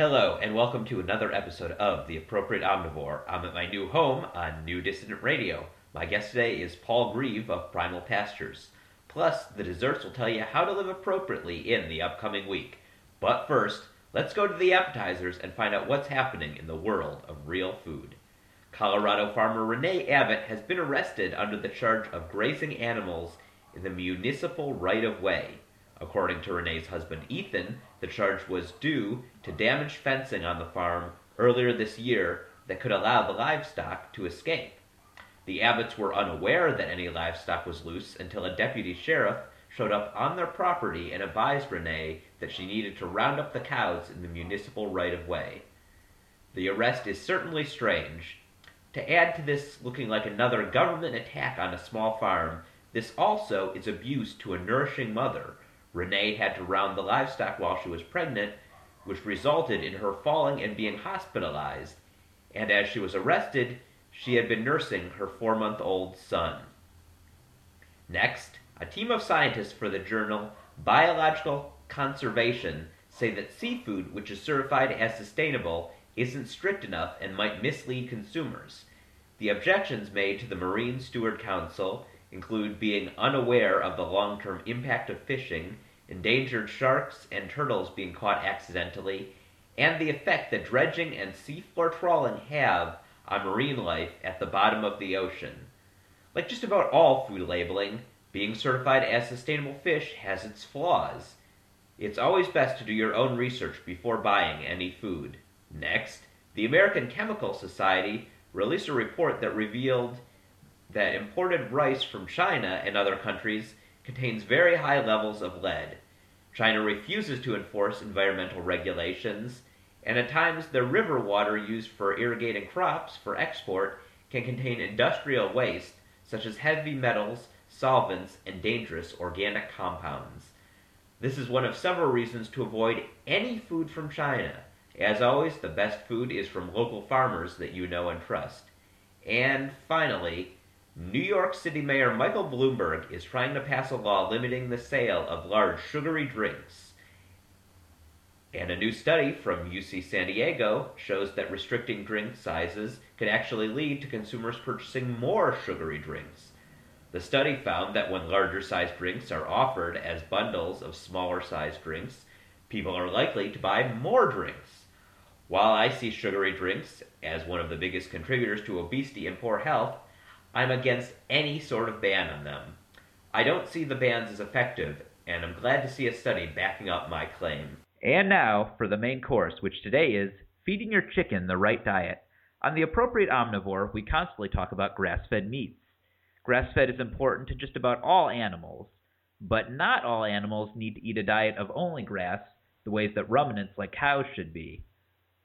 Hello, and welcome to another episode of The Appropriate Omnivore. I'm at my new home on New Dissident Radio. My guest today is Paul Greive of Primal Pastures. Plus, the desserts will tell you how to live appropriately in the upcoming week. But first, let's go to the appetizers and find out what's happening in the world of real food. Colorado farmer Renee Abbott has been arrested under the charge of grazing animals in the municipal right of way. According to Renee's husband Ethan, the charge was due to damaged fencing on the farm earlier this year that could allow the livestock to escape. The Abbotts were unaware that any livestock was loose until a deputy sheriff showed up on their property and advised Renee that she needed to round up the cows in the municipal right of way. The arrest is certainly strange. To add to this looking like another government attack on a small farm, this also is abuse to a nourishing mother Renee had to round the livestock while she was pregnant, which resulted in her falling and being hospitalized. And as she was arrested, she had been nursing her four month old son. Next, a team of scientists for the journal Biological Conservation say that seafood, which is certified as sustainable, isn't strict enough and might mislead consumers. The objections made to the Marine Steward Council include being unaware of the long term impact of fishing, endangered sharks and turtles being caught accidentally, and the effect that dredging and seafloor trawling have on marine life at the bottom of the ocean. Like just about all food labeling, being certified as sustainable fish has its flaws. It's always best to do your own research before buying any food. Next, the American Chemical Society released a report that revealed that imported rice from China and other countries contains very high levels of lead. China refuses to enforce environmental regulations, and at times the river water used for irrigating crops for export can contain industrial waste such as heavy metals, solvents, and dangerous organic compounds. This is one of several reasons to avoid any food from China. As always, the best food is from local farmers that you know and trust. And finally, New York City Mayor Michael Bloomberg is trying to pass a law limiting the sale of large sugary drinks. And a new study from UC San Diego shows that restricting drink sizes can actually lead to consumers purchasing more sugary drinks. The study found that when larger sized drinks are offered as bundles of smaller sized drinks, people are likely to buy more drinks. While I see sugary drinks as one of the biggest contributors to obesity and poor health, I'm against any sort of ban on them. I don't see the bans as effective, and I'm glad to see a study backing up my claim. And now for the main course, which today is feeding your chicken the right diet. On the appropriate omnivore, we constantly talk about grass fed meats. Grass fed is important to just about all animals, but not all animals need to eat a diet of only grass the ways that ruminants like cows should be.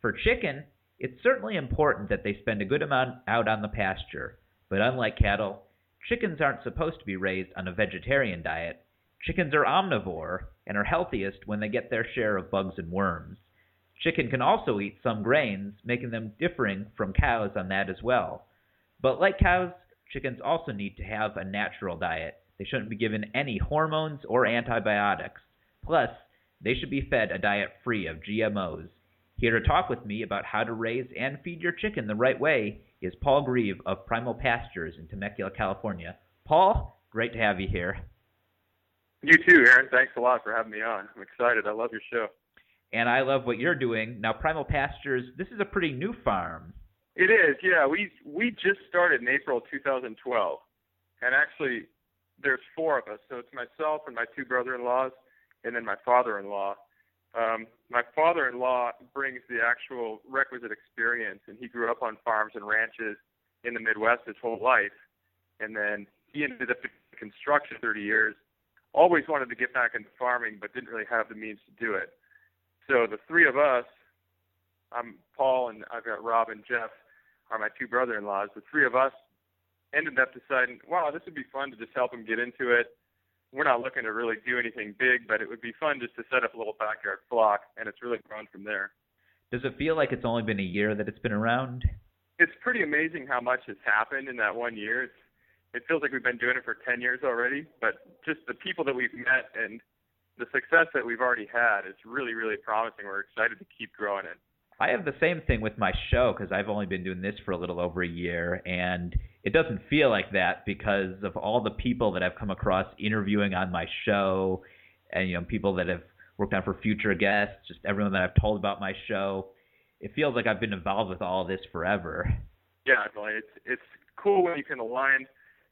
For chicken, it's certainly important that they spend a good amount out on the pasture. But unlike cattle, chickens aren't supposed to be raised on a vegetarian diet. Chickens are omnivore and are healthiest when they get their share of bugs and worms. Chicken can also eat some grains, making them differing from cows on that as well. But like cows, chickens also need to have a natural diet. They shouldn't be given any hormones or antibiotics. Plus, they should be fed a diet free of GMOs. Here to talk with me about how to raise and feed your chicken the right way is Paul Greive of Primal Pastures in Temecula, California. Paul, great to have you here. You too, Aaron. Thanks a lot for having me on. I'm excited. I love your show. And I love what you're doing. Now, Primal Pastures, this is a pretty new farm. It is, yeah. We we just started in April 2012, and actually, there's four of us. So it's myself and my two brother-in-laws, and then my father-in-law. Um, my father-in-law brings the actual requisite experience, and he grew up on farms and ranches in the Midwest his whole life, and then he ended up in construction 30 years. Always wanted to get back into farming, but didn't really have the means to do it. So the three of us, I'm Paul and I've got Rob and Jeff, are my two brother-in-laws. The three of us ended up deciding, wow, this would be fun to just help him get into it we're not looking to really do anything big, but it would be fun just to set up a little backyard flock, and it's really grown from there. Does it feel like it's only been a year that it's been around? It's pretty amazing how much has happened in that one year. It's, it feels like we've been doing it for 10 years already, but just the people that we've met and the success that we've already had is really, really promising. We're excited to keep growing it. I have the same thing with my show because I've only been doing this for a little over a year, and it doesn't feel like that because of all the people that I've come across interviewing on my show, and you know people that have worked on for future guests, just everyone that I've told about my show. It feels like I've been involved with all this forever. Yeah, it's it's cool when you can align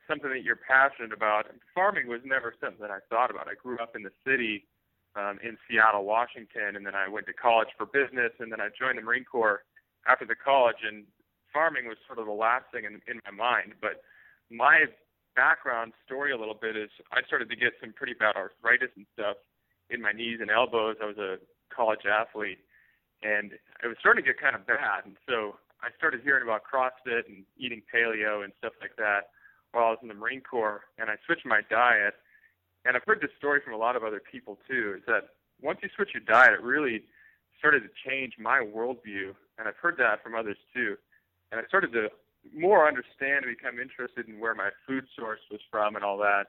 something that you're passionate about. Farming was never something that I thought about. I grew up in the city um, in Seattle, Washington, and then I went to college for business, and then I joined the Marine Corps after the college. And farming was sort of the last thing in, in my mind. But my background story a little bit is I started to get some pretty bad arthritis and stuff in my knees and elbows. I was a college athlete, and it was starting to get kind of bad. And so I started hearing about CrossFit and eating paleo and stuff like that while I was in the Marine Corps, and I switched my diet and I've heard this story from a lot of other people too, is that once you switch your diet, it really started to change my worldview, and I've heard that from others too. And I started to more understand and become interested in where my food source was from and all that.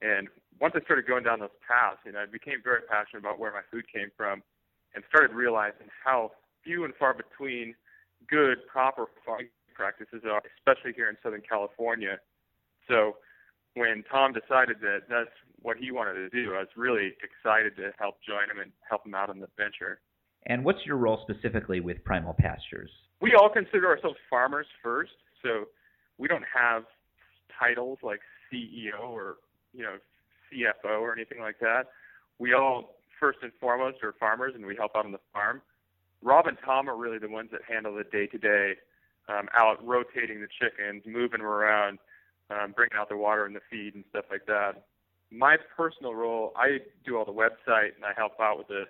And once I started going down those paths, you know, I became very passionate about where my food came from, and started realizing how few and far between good, proper farming practices are, especially here in Southern California. So when Tom decided that that's what he wanted to do. I was really excited to help join him and help him out on the venture. And what's your role specifically with Primal Pastures? We all consider ourselves farmers first, so we don't have titles like CEO or you know CFO or anything like that. We all first and foremost are farmers, and we help out on the farm. Rob and Tom are really the ones that handle the day-to-day, um, out rotating the chickens, moving them around, um, bringing out the water and the feed and stuff like that my personal role, I do all the website and I help out with the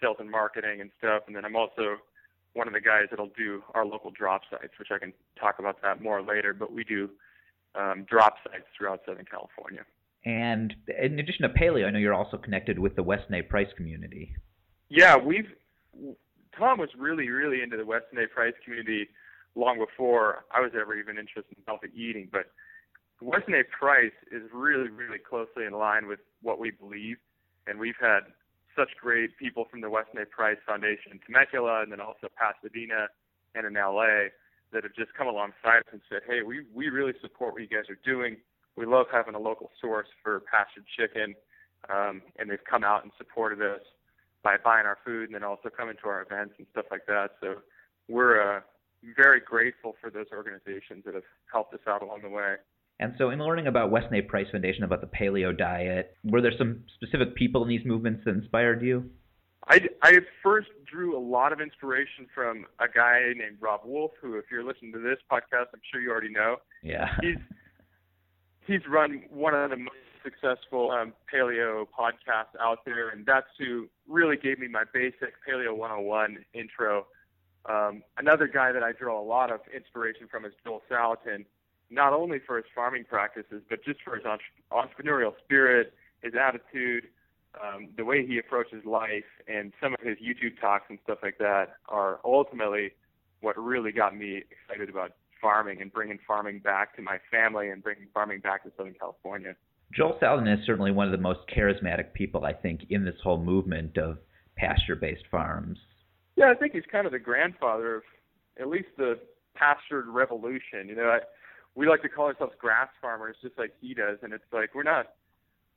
sales and marketing and stuff. And then I'm also one of the guys that'll do our local drop sites, which I can talk about that more later. But we do um, drop sites throughout Southern California. And in addition to paleo, I know you're also connected with the Weston A. Price community. Yeah, we've Tom was really, really into the Weston A. Price community long before I was ever even interested in healthy eating. But Weston A. Price is really, really closely in line with what we believe, and we've had such great people from the Weston A. Price Foundation in Temecula and then also Pasadena and in LA that have just come alongside us and said, hey, we, we really support what you guys are doing. We love having a local source for pastured chicken, um, and they've come out and supported us by buying our food and then also coming to our events and stuff like that. So we're uh, very grateful for those organizations that have helped us out along the way. And so, in learning about Weston A. Price Foundation, about the paleo diet, were there some specific people in these movements that inspired you? I, I first drew a lot of inspiration from a guy named Robb Wolf, who, if you're listening to this podcast, I'm sure you already know. Yeah. He's he's run one of the most successful um, paleo podcasts out there, and that's who really gave me my basic Paleo 101 intro. Um, another guy that I draw a lot of inspiration from is Joel Salatin not only for his farming practices, but just for his entrepreneurial spirit, his attitude, um, the way he approaches life, and some of his YouTube talks and stuff like that are ultimately what really got me excited about farming and bringing farming back to my family and bringing farming back to Southern California. Joel Salatin is certainly one of the most charismatic people, I think, in this whole movement of pasture-based farms. Yeah, I think he's kind of the grandfather of at least the pastured revolution. You know, I, we like to call ourselves grass farmers just like he does and it's like we're not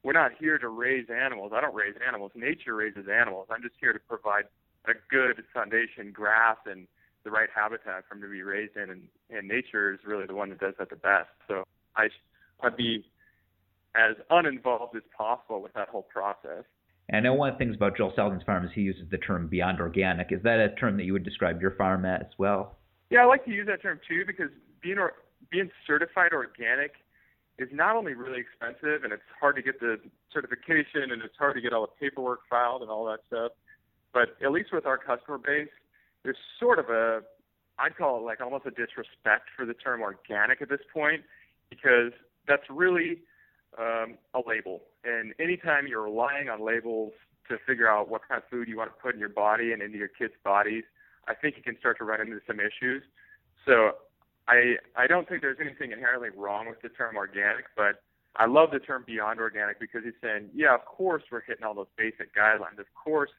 we're not here to raise animals. I don't raise animals. Nature raises animals. I'm just here to provide a good foundation grass and the right habitat for them to be raised in and, and nature is really the one that does that the best. So i i'd be as uninvolved as possible with that whole process. And I know one of the things about Joel Salatin's farm is he uses the term beyond organic. Is that a term that you would describe your farm as well? Yeah, I like to use that term too because being or, being certified organic is not only really expensive and it's hard to get the certification and it's hard to get all the paperwork filed and all that stuff, but at least with our customer base, there's sort of a I'd call it like almost a disrespect for the term organic at this point because that's really um, a label. And anytime you're relying on labels to figure out what kind of food you want to put in your body and into your kids' bodies, I think you can start to run into some issues. So I I don't think there's anything inherently wrong with the term organic, but I love the term beyond organic because he's saying, yeah, of course we're hitting all those basic guidelines. Of course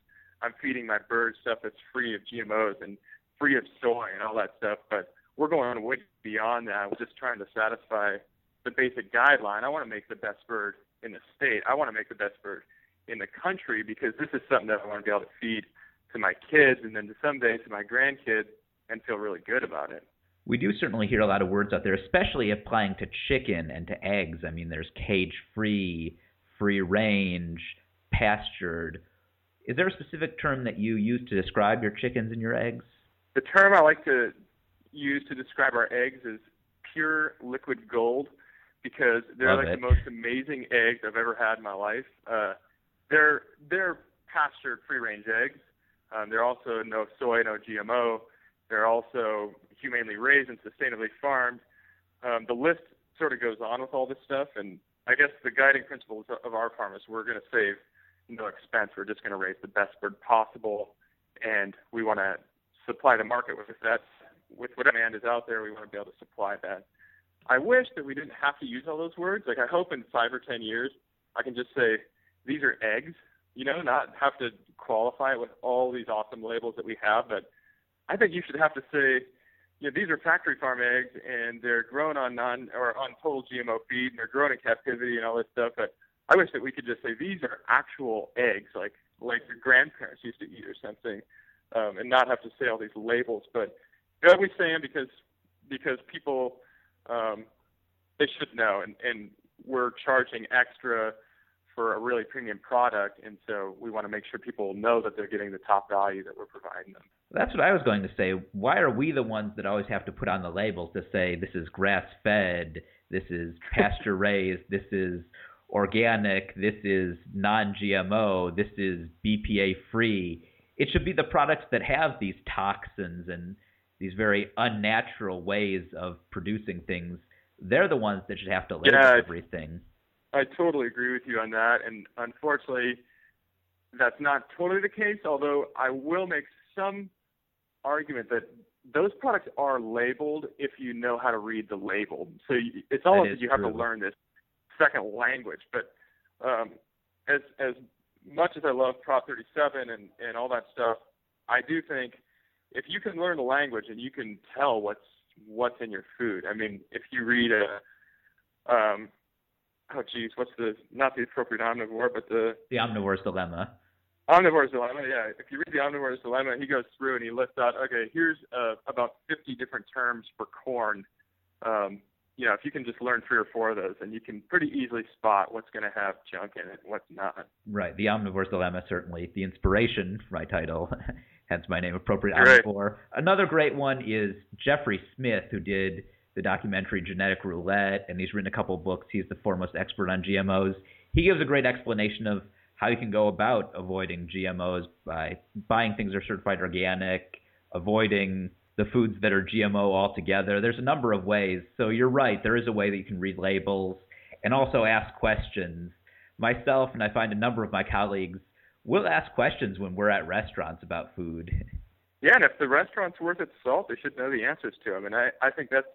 I'm feeding my birds stuff that's free of GMOs and free of soy and all that stuff, but we're going way beyond that. We're just trying to satisfy the basic guideline. I want to make the best bird in the state. I want to make the best bird in the country because this is something that I want to be able to feed to my kids and then to someday to my grandkids and feel really good about it. We do certainly hear a lot of words out there, especially applying to chicken and to eggs. I mean, there's cage free, free range, pastured. Is there a specific term that you use to describe your chickens and your eggs? The term I like to use to describe our eggs is pure liquid gold because they're Love like it. the most amazing eggs I've ever had in my life. Uh, they're they're pastured free range eggs. Um, they're also no soy, no GMO. They're also humanely raised and sustainably farmed. Um, the list sort of goes on with all this stuff, and I guess the guiding principles of our farm is we're going to save no expense. We're just going to raise the best bird possible, and we want to supply the market with that. With what demand is out there, we want to be able to supply that. I wish that we didn't have to use all those words. Like I hope in five or ten years, I can just say these are eggs. You know, not have to qualify it with all these awesome labels that we have. But I think you should have to say, you know, these are factory farm eggs and they're grown on non or on total GMO feed and they're grown in captivity and all this stuff. But I wish that we could just say these are actual eggs, like like your grandparents used to eat or something, um, and not have to say all these labels. But you know, we say them because because people um, they should know, and, and we're charging extra for a really premium product, and so we want to make sure people know that they're getting the top value that we're providing them. That's what I was going to say. Why are we the ones that always have to put on the labels to say this is grass fed, this is pasture raised, this is organic, this is non GMO, this is BPA free? It should be the products that have these toxins and these very unnatural ways of producing things. They're the ones that should have to label Yeah, everything. I totally agree with you on that, and unfortunately, that's not totally the case. Although I will make some argument that those products are labeled if you know how to read the label. So you, it's almost is as you have true. to learn this second language. But um, as as much as I love Prop 37 and and all that stuff, I do think if you can learn the language and you can tell what's what's in your food. I mean, if you read a um, oh geez, what's the not the appropriate omnivore, but the The omnivore's dilemma. Omnivore's dilemma. Yeah, if you read the omnivore's dilemma, he goes through and he lists out. Okay, here's uh, about 50 different terms for corn. Um, you know, if you can just learn three or four of those, and you can pretty easily spot what's going to have junk in it, and what's not. Right. The Omnivore's Dilemma, certainly. The inspiration, for my title, hence my name, Appropriate Right. Omnivore. Another great one is Jeffrey Smith, who did the documentary Genetic Roulette, and he's written a couple of books. He's the foremost expert on GMOs. He gives a great explanation of how you can go about avoiding GMOs by buying things that are certified organic, avoiding the foods that are GMO altogether. There's a number of ways. So you're right, there is a way that you can read labels and also ask questions. Myself and I find a number of my colleagues will ask questions when we're at restaurants about food. Yeah, and if the restaurant's worth its salt, they should know the answers to them. And I, I think that's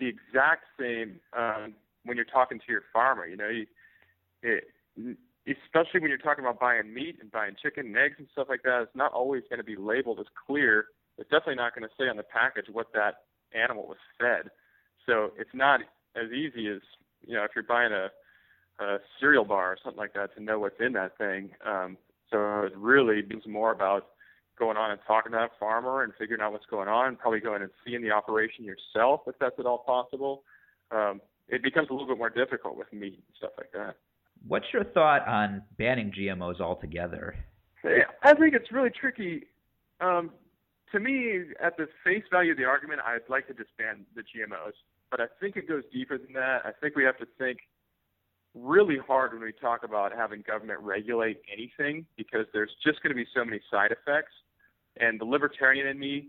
the exact same um, when you're talking to your farmer. You know, you, it, especially when you're talking about buying meat and buying chicken and eggs and stuff like that. It's not always going to be labeled as clear. It's definitely not going to say on the package what that animal was fed. So it's not as easy as you know if you're buying a, a cereal bar or something like that to know what's in that thing. Um, so it really means more about going on and talking to that farmer and figuring out what's going on, probably going and seeing the operation yourself if that's at all possible. Um, it becomes a little bit more difficult with meat and stuff like that. What's your thought on banning GMOs altogether? I think it's really tricky. Um, to me, at the face value of the argument, I'd like to just ban the GMOs, but I think it goes deeper than that. I think we have to think really hard when we talk about having government regulate anything because there's just going to be so many side effects. And the libertarian in me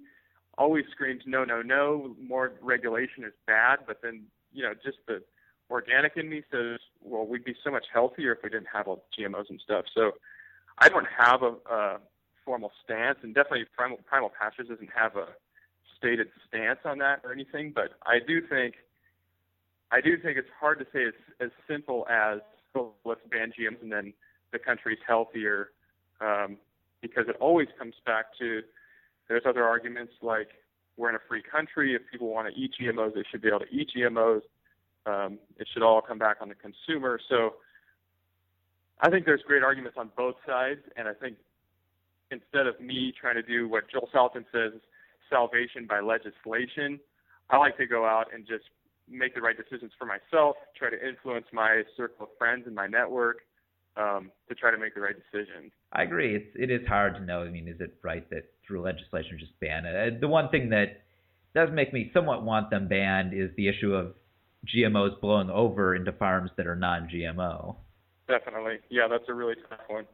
always screams, no, no, no, more regulation is bad. But then, you know, just the organic in me says, well, we'd be so much healthier if we didn't have all GMOs and stuff. So I don't have a, a formal stance, and definitely Primal, Primal Pastures doesn't have a stated stance on that or anything. But I do think I do think it's hard to say it's as simple as oh, let's ban GMs and then the country's healthier, um, because it always comes back to there's other arguments like we're in a free country. If people want to eat GMOs, they should be able to eat GMOs. Um, it should all come back on the consumer. So I think there's great arguments on both sides, and I think instead of me trying to do what Joel Salatin says, salvation by legislation, I like to go out and just make the right decisions for myself, try to influence my circle of friends and my network um, to try to make the right decision. I agree. It's it is hard to know. I mean, is it right that through legislation just ban it? Uh, the one thing that does make me somewhat want them banned is the issue of GMOs blowing over into farms that are non-GMO. Definitely, yeah, that's a really tough one.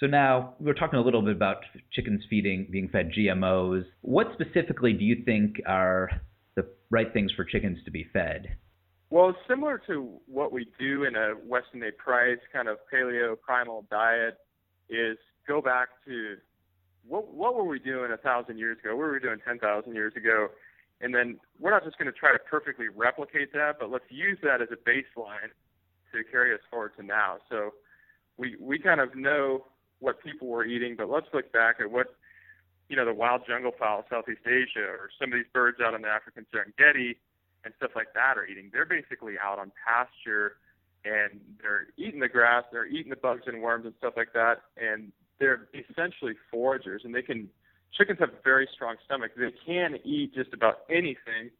So now we're talking a little bit about chickens feeding, being fed GMOs. What specifically do you think are the right things for chickens to be fed? Well, similar to what we do in a Weston A. Price kind of paleo primal diet is go back to what what were we doing a thousand years ago? What were we doing ten thousand years ago? And then we're not just going to try to perfectly replicate that, but let's use that as a baseline to carry us forward to now. So we we kind of know what people were eating, but let's look back at what you know the wild jungle fowl of Southeast Asia or some of these birds out in the African Serengeti and stuff like that are eating. They're basically out on pasture and they're eating the grass, they're eating the bugs and worms and stuff like that, and they're essentially foragers. And they can chickens have a very strong stomach. They can eat just about anything,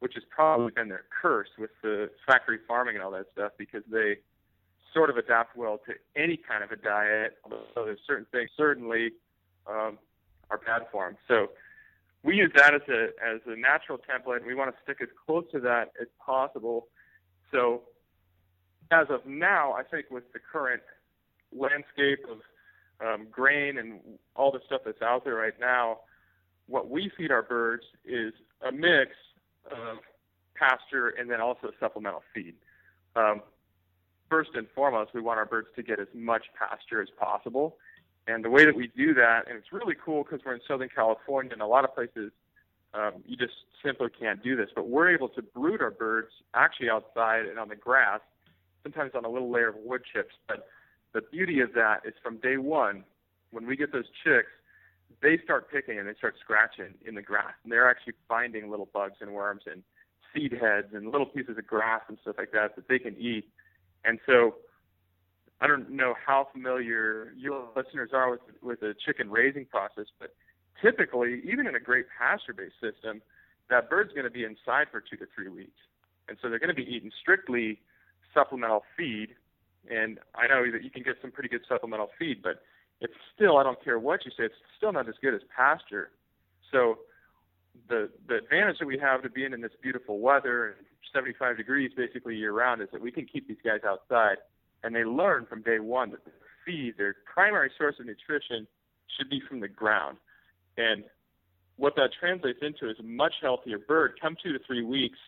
which has probably been their curse with the factory farming and all that stuff because they sort of adapt well to any kind of a diet. Although there's certain things certainly um, are bad for them. So we use that as a as a natural template, and we want to stick as close to that as possible. So as of now, I think with the current landscape of um, grain and all the stuff that's out there right now, what we feed our birds is a mix of pasture and then also supplemental feed. Um, first and foremost, we want our birds to get as much pasture as possible. And the way that we do that, and it's really cool because we're in Southern California and a lot of places um, you just simply can't do this, but we're able to brood our birds actually outside and on the grass, sometimes on a little layer of wood chips. But the beauty of that is from day one, when we get those chicks, they start picking and they start scratching in the grass. And they're actually finding little bugs and worms and seed heads and little pieces of grass and stuff like that that they can eat. And so I don't know how familiar your listeners are with with the chicken raising process, but typically, even in a great pasture-based system, that bird's going to be inside for two to three weeks, and so they're going to be eating strictly supplemental feed. And I know that you can get some pretty good supplemental feed, but it's still I don't care what you say, it's still not as good as pasture. So the the advantage that we have to being in this beautiful weather and 75 degrees basically year round is that we can keep these guys outside and they learn from day one that the feed, their primary source of nutrition, should be from the ground. And what that translates into is a much healthier bird. Come two to three weeks,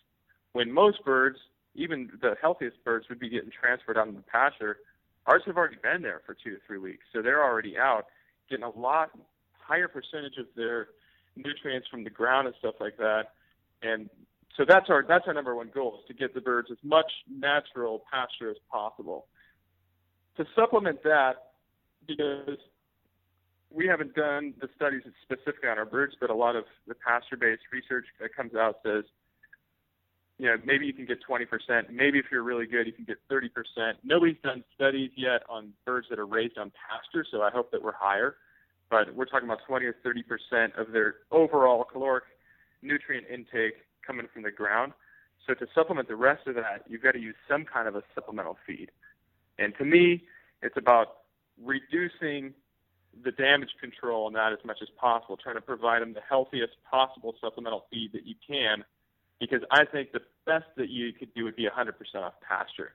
when most birds, even the healthiest birds, would be getting transferred out in the pasture, ours have already been there for two to three weeks. So they're already out, getting a lot higher percentage of their nutrients from the ground and stuff like that. And so that's our that's our number one goal is to get the birds as much natural pasture as possible to supplement that, because we haven't done the studies specifically on our birds, but a lot of the pasture-based research that comes out says, you know, maybe you can get 20%. Maybe if you're really good, you can get 30%. Nobody's done studies yet on birds that are raised on pasture, so I hope that we're higher. But we're talking about 20 or 30% of their overall caloric nutrient intake coming from the ground. So to supplement the rest of that, you've got to use some kind of a supplemental feed. And to me, it's about reducing the damage control on that as much as possible, trying to provide them the healthiest possible supplemental feed that you can, because I think the best that you could do would be 100% off pasture.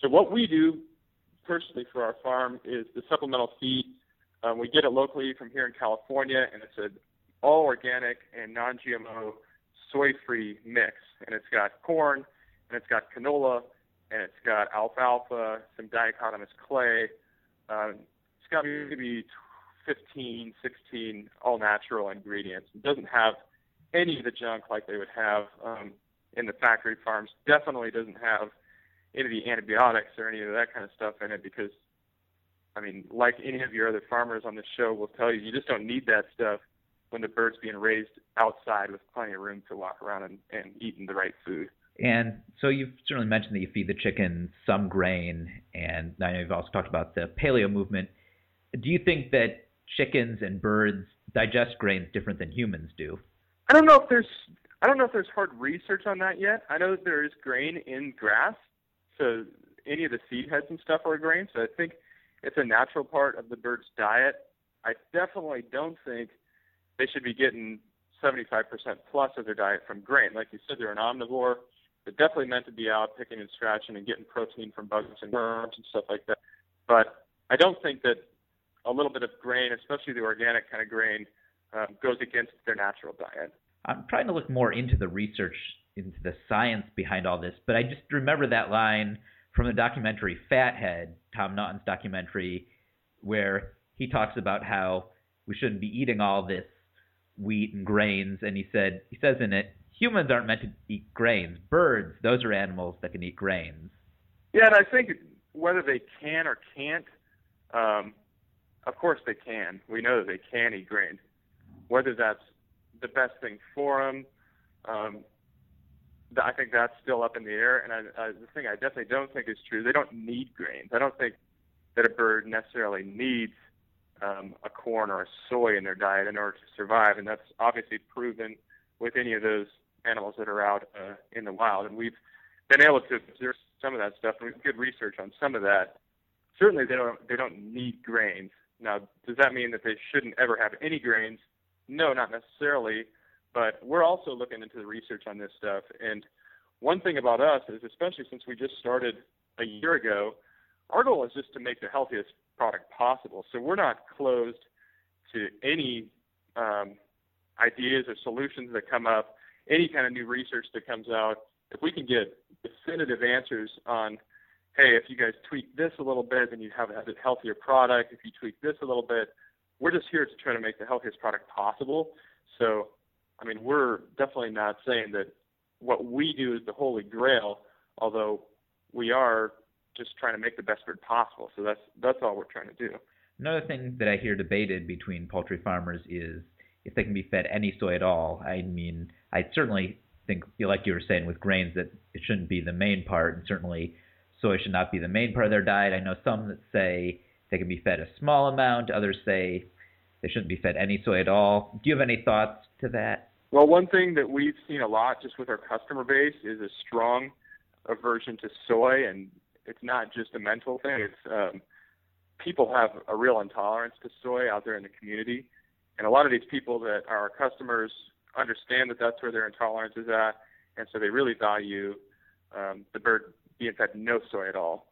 So what we do personally for our farm is the supplemental feed. Um, we get it locally from here in California, and it's an all organic and non-GMO soy-free mix, and it's got corn, and it's got canola, and it's got alfalfa, some diatomaceous clay. Um, it's got maybe 15, 16 all natural ingredients. It doesn't have any of the junk like they would have um, in the factory farms definitely doesn't have any of the antibiotics or any of that kind of stuff in it because I mean, like any of your other farmers on the show will tell you, you just don't need that stuff when the bird's being raised outside with plenty of room to walk around and, and eating the right food. And so you've certainly mentioned that you feed the chickens some grain, and I know you've also talked about the paleo movement. Do you think that chickens and birds digest grains different than humans do? I don't know if there's I don't know if there's hard research on that yet. I know that there is grain in grass, so any of the seed heads and stuff are grain. So I think it's a natural part of the bird's diet. I definitely don't think they should be getting 75% plus of their diet from grain. Like you said, they're an omnivore. They're definitely meant to be out picking and scratching and getting protein from bugs and worms and stuff like that. But I don't think that a little bit of grain, especially the organic kind of grain, um, goes against their natural diet. I'm trying to look more into the research, into the science behind all this, but I just remember that line from the documentary Fathead, Tom Naughton's documentary, where he talks about how we shouldn't be eating all this wheat and grains, and he said he says in it, humans aren't meant to eat grains. Birds, those are animals that can eat grains. Yeah, and I think whether they can or can't, um, of course they can. We know that they can eat grains. Whether that's the best thing for them, um, I think that's still up in the air. And I, I, the thing I definitely don't think is true, they don't need grains. I don't think that a bird necessarily needs um, a corn or a soy in their diet in order to survive, and that's obviously proven with any of those animals that are out uh, in the wild. And we've been able to observe some of that stuff, and we've good research on some of that. Certainly, they don't they don't need grains. Now, does that mean that they shouldn't ever have any grains? No, not necessarily. But we're also looking into the research on this stuff. And one thing about us is, especially since we just started a year ago, our goal is just to make the healthiest product possible. So we're not closed to any um, ideas or solutions that come up, any kind of new research that comes out. If we can get definitive answers on, hey, if you guys tweak this a little bit, then you have a healthier product. If you tweak this a little bit, we're just here to try to make the healthiest product possible. So I mean, we're definitely not saying that what we do is the holy grail, although we are just trying to make the best bird possible. So that's that's all we're trying to do. Another thing that I hear debated between poultry farmers is if they can be fed any soy at all. I mean, I certainly think, like you were saying with grains, that it shouldn't be the main part, and certainly soy should not be the main part of their diet. I know some that say they can be fed a small amount. Others say they shouldn't be fed any soy at all. Do you have any thoughts to that? Well, one thing that we've seen a lot just with our customer base is a strong aversion to soy, and it's not just a mental thing. It's um, people have a real intolerance to soy out there in the community, and a lot of these people that are our customers understand that that's where their intolerance is at, and so they really value um, the bird being fed no soy at all.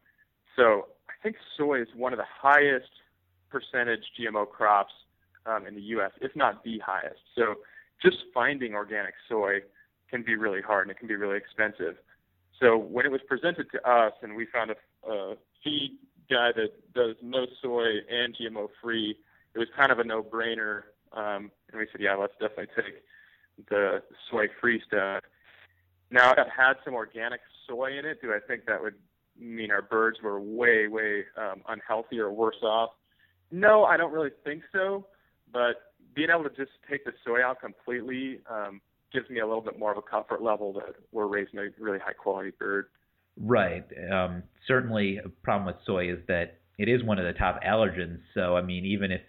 So think soy is one of the highest percentage GMO crops um, in the U.S., if not the highest. So just finding organic soy can be really hard and it can be really expensive. So when it was presented to us and we found a, a feed guy that does no soy and GMO free, it was kind of a no-brainer. Um, and we said, yeah, let's definitely take the soy-free stuff. Now, if it had some organic soy in it, do I think that would mean our birds were way, way um, unhealthy or worse off? No, I don't really think so. But being able to just take the soy out completely um, gives me a little bit more of a comfort level that we're raising a really high quality bird. Right. Um, certainly, a problem with soy is that it is one of the top allergens. So, I mean, even if,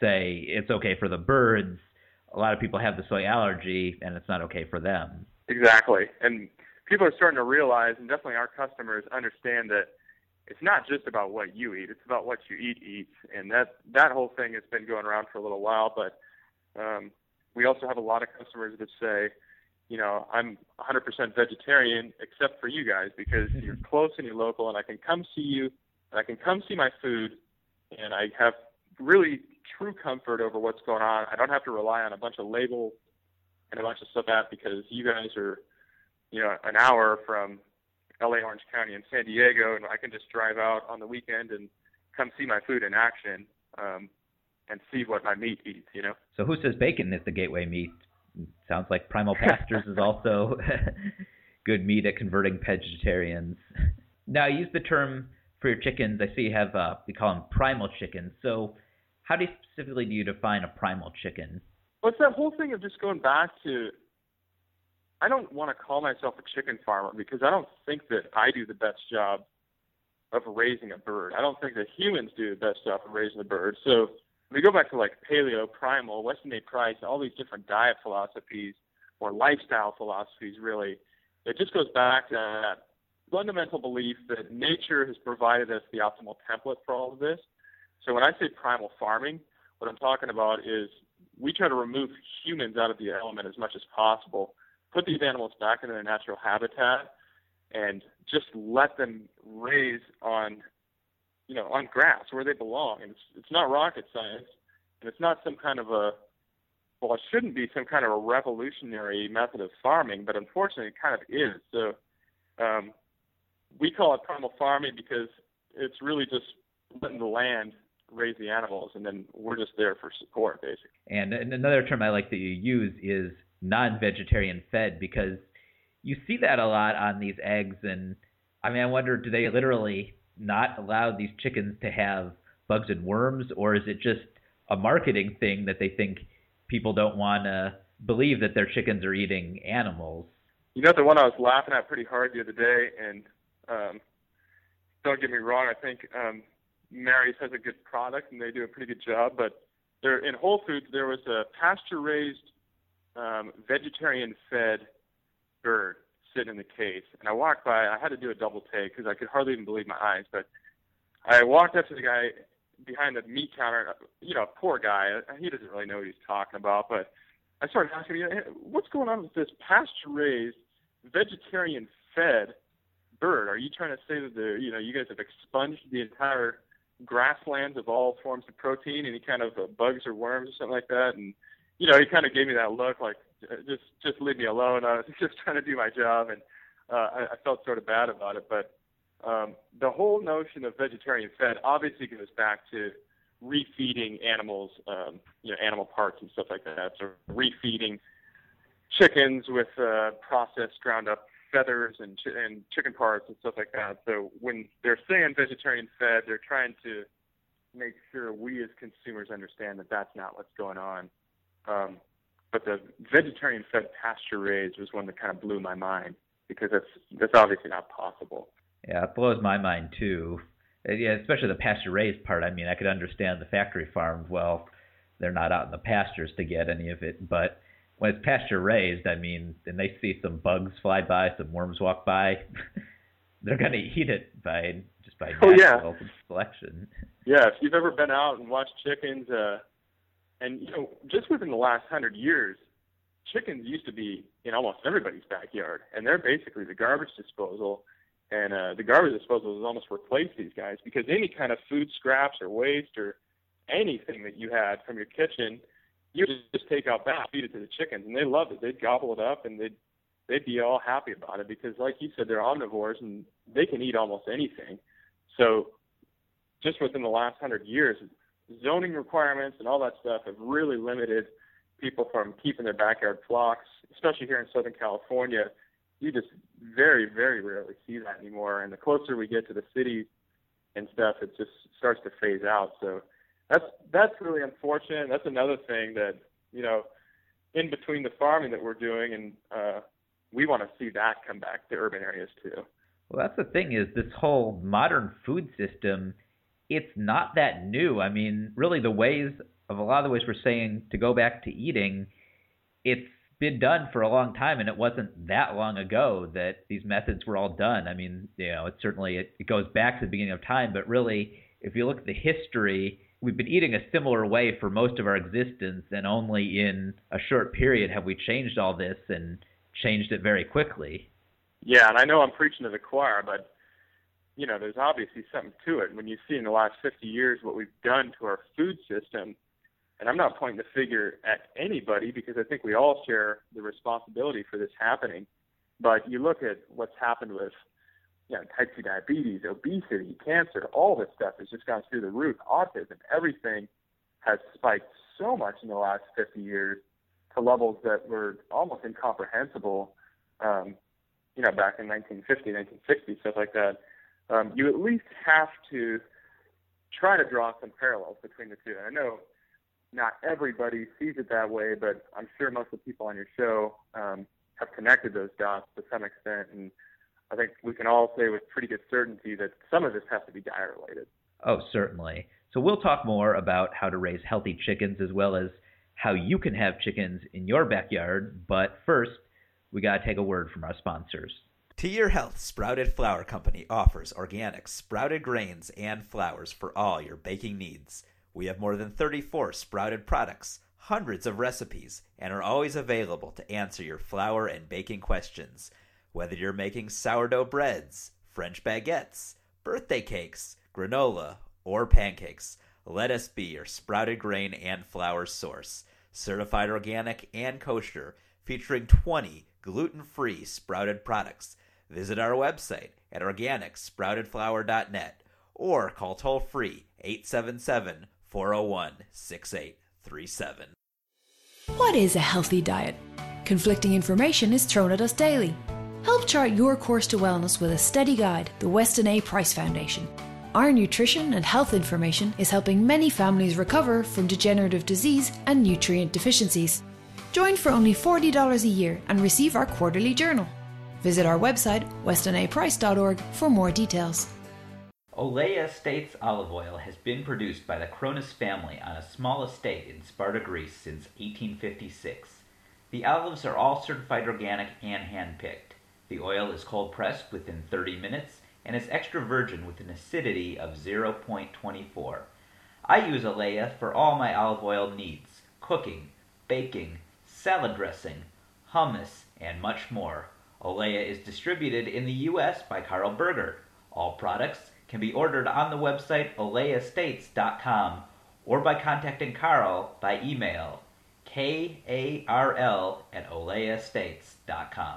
say, it's okay for the birds, a lot of people have the soy allergy and it's not okay for them. Exactly. And people are starting to realize, and definitely our customers understand that it's not just about what you eat; it's about what you eat eats, and that that whole thing has been going around for a little while. But um, we also have a lot of customers that say, you know, I'm 100% vegetarian except for you guys because you're close and you're local, and I can come see you, and I can come see my food, and I have really true comfort over what's going on. I don't have to rely on a bunch of labels and a bunch of stuff that because you guys are, you know, an hour from LA, Orange County, and San Diego, and I can just drive out on the weekend and come see my food in action. Um, and see what my meat eats, you know. So who says bacon is the gateway meat? Sounds like Primal Pastures is also good meat at converting vegetarians. Now, I use the term for your chickens. I see you have uh, you call them primal chickens. So, how do you specifically do you define a primal chicken? Well, it's that whole thing of just going back to. I don't want to call myself a chicken farmer because I don't think that I do the best job of raising a bird. I don't think that humans do the best job of raising a bird. So we go back to like paleo, primal, Weston A. Price, all these different diet philosophies or lifestyle philosophies, really. It just goes back to that fundamental belief that nature has provided us the optimal template for all of this. So when I say primal farming, what I'm talking about is we try to remove humans out of the element as much as possible, put these animals back in their natural habitat, and just let them raise on, you know, on grass where they belong. And it's, it's not rocket science, and it's not some kind of a well, it shouldn't be some kind of a revolutionary method of farming, but unfortunately, it kind of is. So um, we call it primal farming because it's really just letting the land raise the animals, and then we're just there for support, basically. And, and another term I like that you use is non-vegetarian fed because you see that a lot on these eggs, and I mean, I wonder, do they literally not allow these chickens to have bugs and worms, or is it just a marketing thing that they think people don't want to believe that their chickens are eating animals? You know, the one I was laughing at pretty hard the other day, and um, don't get me wrong, I think um, Mary's has a good product and they do a pretty good job. But there, in Whole Foods, there was a pasture-raised, um, vegetarian-fed bird sitting in the case, and I walked by. I had to do a double take because I could hardly even believe my eyes. But I walked up to the guy behind the meat counter. You know, poor guy. He doesn't really know what he's talking about. But I started asking him, "What's going on with this pasture-raised, vegetarian-fed bird? Are you trying to say that the you know you guys have expunged the entire grasslands of all forms of protein, any kind of uh, bugs or worms or something like that?" And you know, he kind of gave me that look like, just just leave me alone. I was just trying to do my job, and uh, I, I felt sort of bad about it. But um, the whole notion of vegetarian fed obviously goes back to refeeding animals, um, you know, animal parts and stuff like that. So refeeding chickens with uh, processed ground up feathers and ch- and chicken parts and stuff like that. So when they're saying vegetarian fed, they're trying to make sure we as consumers understand that that's not what's going on. Um, but the vegetarian fed pasture raised was one that kind of blew my mind because that's that's obviously not possible. Yeah, it blows my mind too. Yeah, especially the pasture raised part. I mean, I could understand the factory farms. Well, they're not out in the pastures to get any of it, but when it's pasture raised, I mean, and they see some bugs fly by, some worms walk by, they're going to eat it by just by oh, natural yeah. selection. Yeah, if you've ever been out and watched chickens, uh, and you know, just within the last hundred years, chickens used to be in almost everybody's backyard, and they're basically the garbage disposal. And uh, the garbage disposal has almost replaced these guys because any kind of food scraps or waste or anything that you had from your kitchen you just take out back, feed it to the chickens, and they loved it. They'd gobble it up, and they'd they'd be all happy about it because, like you said, they're omnivores and they can eat almost anything. So, just within the last hundred years, zoning requirements and all that stuff have really limited people from keeping their backyard flocks, especially here in Southern California. You just very, very rarely see that anymore. And the closer we get to the cities and stuff, it just starts to phase out. So that's that's really unfortunate. That's another thing that you know, in between the farming that we're doing, and uh, we want to see that come back to urban areas too. Well, that's the thing is this whole modern food system. It's not that new. I mean, really, the ways of a lot of the ways we're saying to go back to eating, it's been done for a long time, and it wasn't that long ago that these methods were all done. I mean, you know, it certainly it, it goes back to the beginning of time, but really, if you look at the history we've been eating a similar way for most of our existence, and only in a short period have we changed all this and changed it very quickly. Yeah, and I know I'm preaching to the choir, but you know, there's obviously something to it when you see in the last 50 years what we've done to our food system. And I'm not pointing the finger at anybody because I think we all share the responsibility for this happening. But you look at what's happened with you know, type 2 diabetes, obesity, cancer, all this stuff has just gone through the roof. Autism, everything has spiked so much in the last 50 years to levels that were almost incomprehensible, um, you know, back in 1950, 1960, stuff like that, um, you at least have to try to draw some parallels between the two. And I know not everybody sees it that way, but I'm sure most of the people on your show um, have connected those dots to some extent. And I think we can all say with pretty good certainty that some of this has to be diet related. Oh, certainly. So we'll talk more about how to raise healthy chickens as well as how you can have chickens in your backyard. But first, we got to take a word from our sponsors. To Your Health Sprouted Flour Company offers organic sprouted grains and flours for all your baking needs. We have more than 34 sprouted products, hundreds of recipes, and are always available to answer your flour and baking questions. Whether you're making sourdough breads, French baguettes, birthday cakes, granola, or pancakes, let us be your sprouted grain and flour source. Certified organic and kosher, featuring 20 gluten free sprouted products Visit our website at organicsproutedflour.net or call toll free 877 401 6837. What is a healthy diet? Conflicting information is thrown at us daily. Help chart your course to wellness with a steady guide, the Weston A. Price Foundation. Our nutrition and health information is helping many families recover from degenerative disease and nutrient deficiencies. Join for only $40 a year and receive our quarterly journal. Visit our website, westonaprice.org, for more details. Olea Estates olive oil has been produced by the Cronus family on a small estate in Sparta, Greece since 1856. The olives are all certified organic and hand-picked. The oil is cold pressed within 30 minutes and is extra virgin with an acidity of 0.24. I use Olea for all my olive oil needs cooking, baking, salad dressing, hummus, and much more. Olea is distributed in the U.S. by Karl Berger. All products can be ordered on the website oleaestates.com or by contacting Karl by email k-a-r-l at oleaestates.com.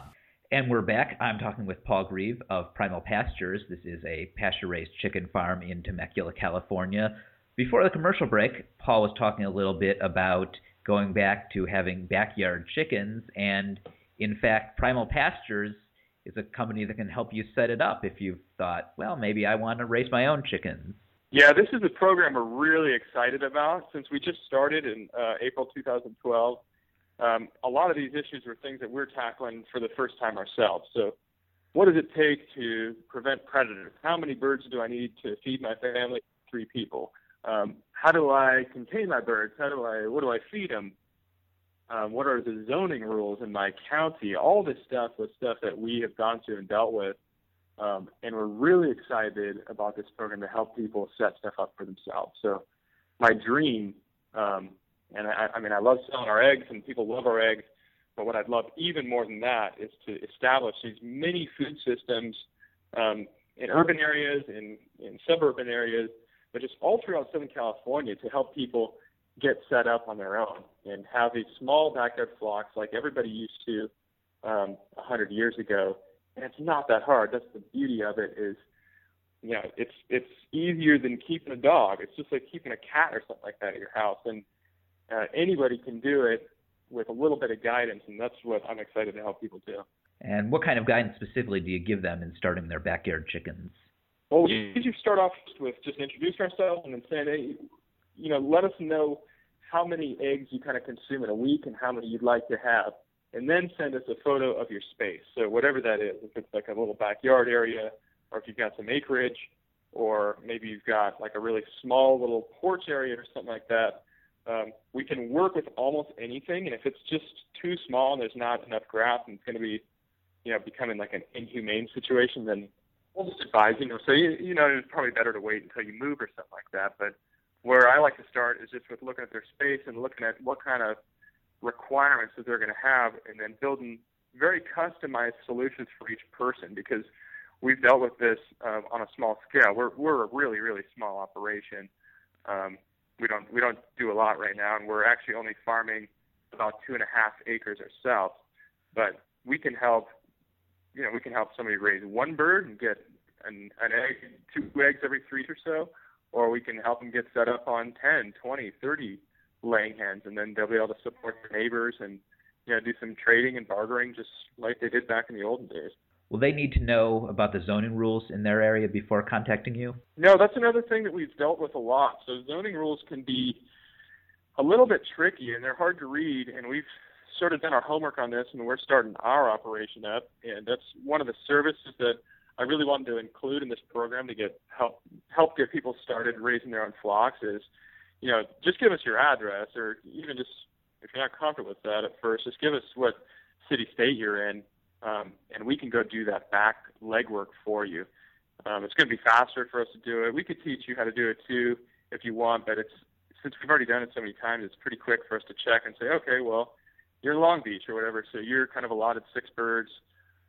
And we're back. I'm talking with Paul Greive of Primal Pastures. This is a pasture-raised chicken farm in Temecula, California. Before the commercial break, Paul was talking a little bit about going back to having backyard chickens and in fact, Primal Pastures is a company that can help you set it up if you've thought, well, maybe I want to raise my own chickens. Yeah, this is a program we're really excited about since we just started in uh, April 2012. Um, a lot of these issues are things that we're tackling for the first time ourselves. So, what does it take to prevent predators? How many birds do I need to feed my family? Three people. Um, how do I contain my birds? How do I? What do I feed them? Um, what are the zoning rules in my county? All this stuff was stuff that we have gone through and dealt with. Um, and we're really excited about this program to help people set stuff up for themselves. So, my dream, um, and I, I mean, I love selling our eggs, and people love our eggs. But what I'd love even more than that is to establish these mini food systems um, in urban areas, in, in suburban areas, but just all throughout Southern California to help people get set up on their own and have these small backyard flocks like everybody used to um, 100 years ago. And it's not that hard. That's the beauty of it is, you know, it's it's easier than keeping a dog. It's just like keeping a cat or something like that at your house. And uh, anybody can do it with a little bit of guidance, and that's what I'm excited to help people do. And what kind of guidance specifically do you give them in starting their backyard chickens? Well, we usually start off with just introducing ourselves and then saying, hey, you know, let us know how many eggs you kind of consume in a week and how many you'd like to have, and then send us a photo of your space. So whatever that is, if it's like a little backyard area, or if you've got some acreage, or maybe you've got like a really small little porch area or something like that. Um, we can work with almost anything, and if it's just too small and there's not enough grass and it's going to be, you know, becoming like an inhumane situation, then we'll just advise you know. So you, you know, it's probably better to wait until you move or something like that. But where I like to start is just with looking at their space and looking at what kind of requirements that they're going to have, and then building very customized solutions for each person because we've dealt with this uh, on a small scale. We're we're a really really small operation. Um, we don't we don't do a lot right now, and we're actually only farming about two and a half acres ourselves. But we can help, you know, we can help somebody raise one bird and get an, an egg, two eggs every three or so, or we can help them get set up on 10, 20, 30 laying hens, and then they'll be able to support their neighbors and you know do some trading and bartering just like they did back in the olden days. will they need to know about the zoning rules in their area before contacting you? No, that's another thing that we've dealt with a lot. So zoning rules can be a little bit tricky and they're hard to read and we've sort of done our homework on this and we're starting our operation up and that's one of the services that I really wanted to include in this program to get help help get people started raising their own flocks is, you know, just give us your address or even just if you're not comfortable with that at first, just give us what city state you're in um, and we can go do that back legwork for you. Um, it's going to be faster for us to do it. We could teach you how to do it too if you want, but it's since we've already done it so many times, it's pretty quick for us to check and say, okay, well, you're in Long Beach or whatever, so you're kind of allotted six birds